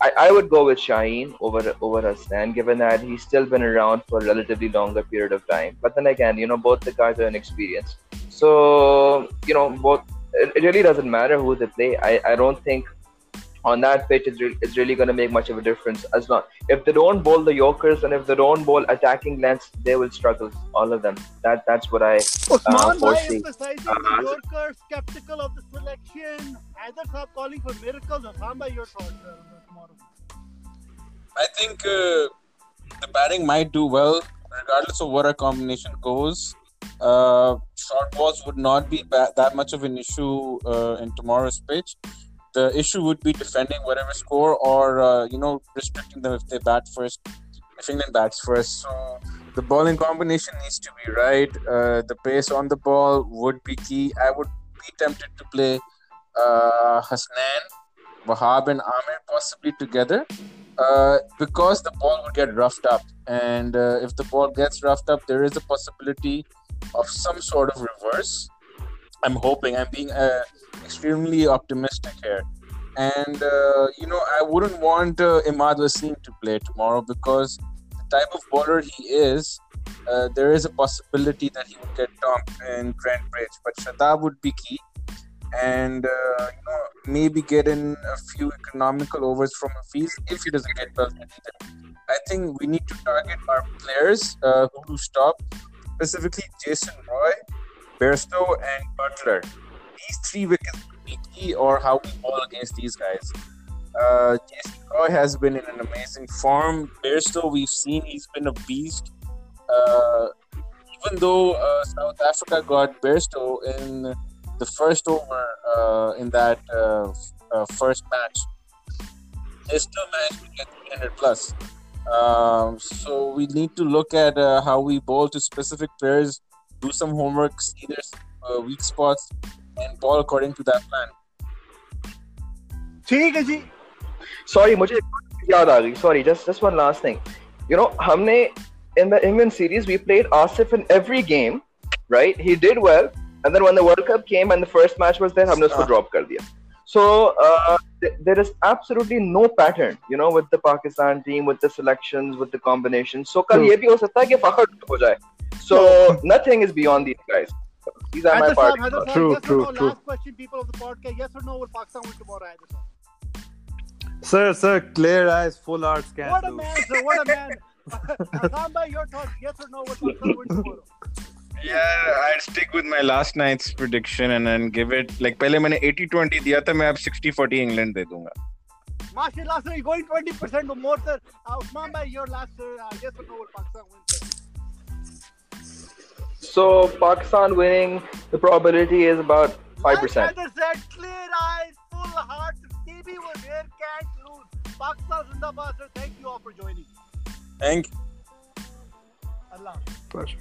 I, I would go with Shaheen over over Hassan, given that he's still been around for a relatively longer period of time. But then again, you know, both the guys are inexperienced. So you know, both it, it really doesn't matter who they play. I, I don't think on that pitch it's, re- it's really going to make much of a difference. As long if they don't bowl the Yorkers and if they don't bowl attacking lengths, they will struggle. All of them. That that's what I. Usman Bhai foresee. emphasizing Uh, the Yorker, skeptical of the selection. Haider Saab calling for miracles. Usman Bhai, your on tomorrow? I think uh, the batting might do well, regardless of what our combination goes. Uh, short balls would not be ba- that much of an issue uh, in tomorrow's pitch. The issue would be defending whatever score, or uh, you know, restricting them if they bat first. If England bats first, so the bowling combination needs to be right. Uh, the pace on the ball would be key. I would be tempted to play uh, Hasnain, Wahab, and Amir possibly together uh, because the ball would get roughed up. And uh, if the ball gets roughed up, there is a possibility of some sort of reverse. I'm hoping. I'm being uh, extremely optimistic here. And, uh, you know, I wouldn't want uh, Imad Wasim to play tomorrow because the type of bowler he is, uh, there is a possibility that he would get dumped in Trent Bridge. But Shadab would be key. And, uh, you know, maybe get in a few economical overs from a Hafiz if he doesn't get well. I think we need to target our players uh, who to stop, specifically Jason Roy, Bairstow, and Buttler. These three wickets be key, or how we ball against these guys. Uh, Jason Roy has been in an amazing form. Bairstow, we've seen he's been a beast. Uh, even though uh, South Africa got Bairstow in the first over uh, in that uh, uh, first match, they still managed to get 300 plus. Um, so we need to look at uh, how we bowl to specific players, do some homework, see their uh, weak spots, and ball according to that plan. ठीक है जी Sorry, मुझे एक बात याद आ गई. Sorry, just just one last thing. You know, हमने in the England series we played Asif in every game, right? He did well, and then when the World Cup came and the first match was there, हमने उसको drop कर दिया. So uh, th- there is absolutely no pattern, you know, with the Pakistan team, with the selections, with the combinations. So कल True. ये भी हो सकता है कि फखर हो जाए. So nothing is beyond these guys. These are my Haider Saab, party. Haider Saab, True, yes true, or no? true. Last question, people of the podcast. Yes or no? Will Pakistan win tomorrow, Haider Saab? Sir, sir, clear eyes, full hearts can't What a do. man, sir. What a man. Hassan bhai, your thoughts. Yes or no? Will Pakistan win tomorrow? Yeah, I'd stick with my last night's prediction and then give it like पहले मैंने 80-20 दिया था मैं अब 60-40 England दे दूंगा Mashallah, sir. You're going 20% or more, sir. Uh, Usman bhai, your last, sir. Uh, yes or no? Will Pakistan win, sir? So Pakistan winning, the probability is about five Like percent. Haider said, clear eyes, full heart. Stevie was here, can't lose. Pakistan Zindabad, sir. Thank you all for joining. Thank you. Allah. Pleasure.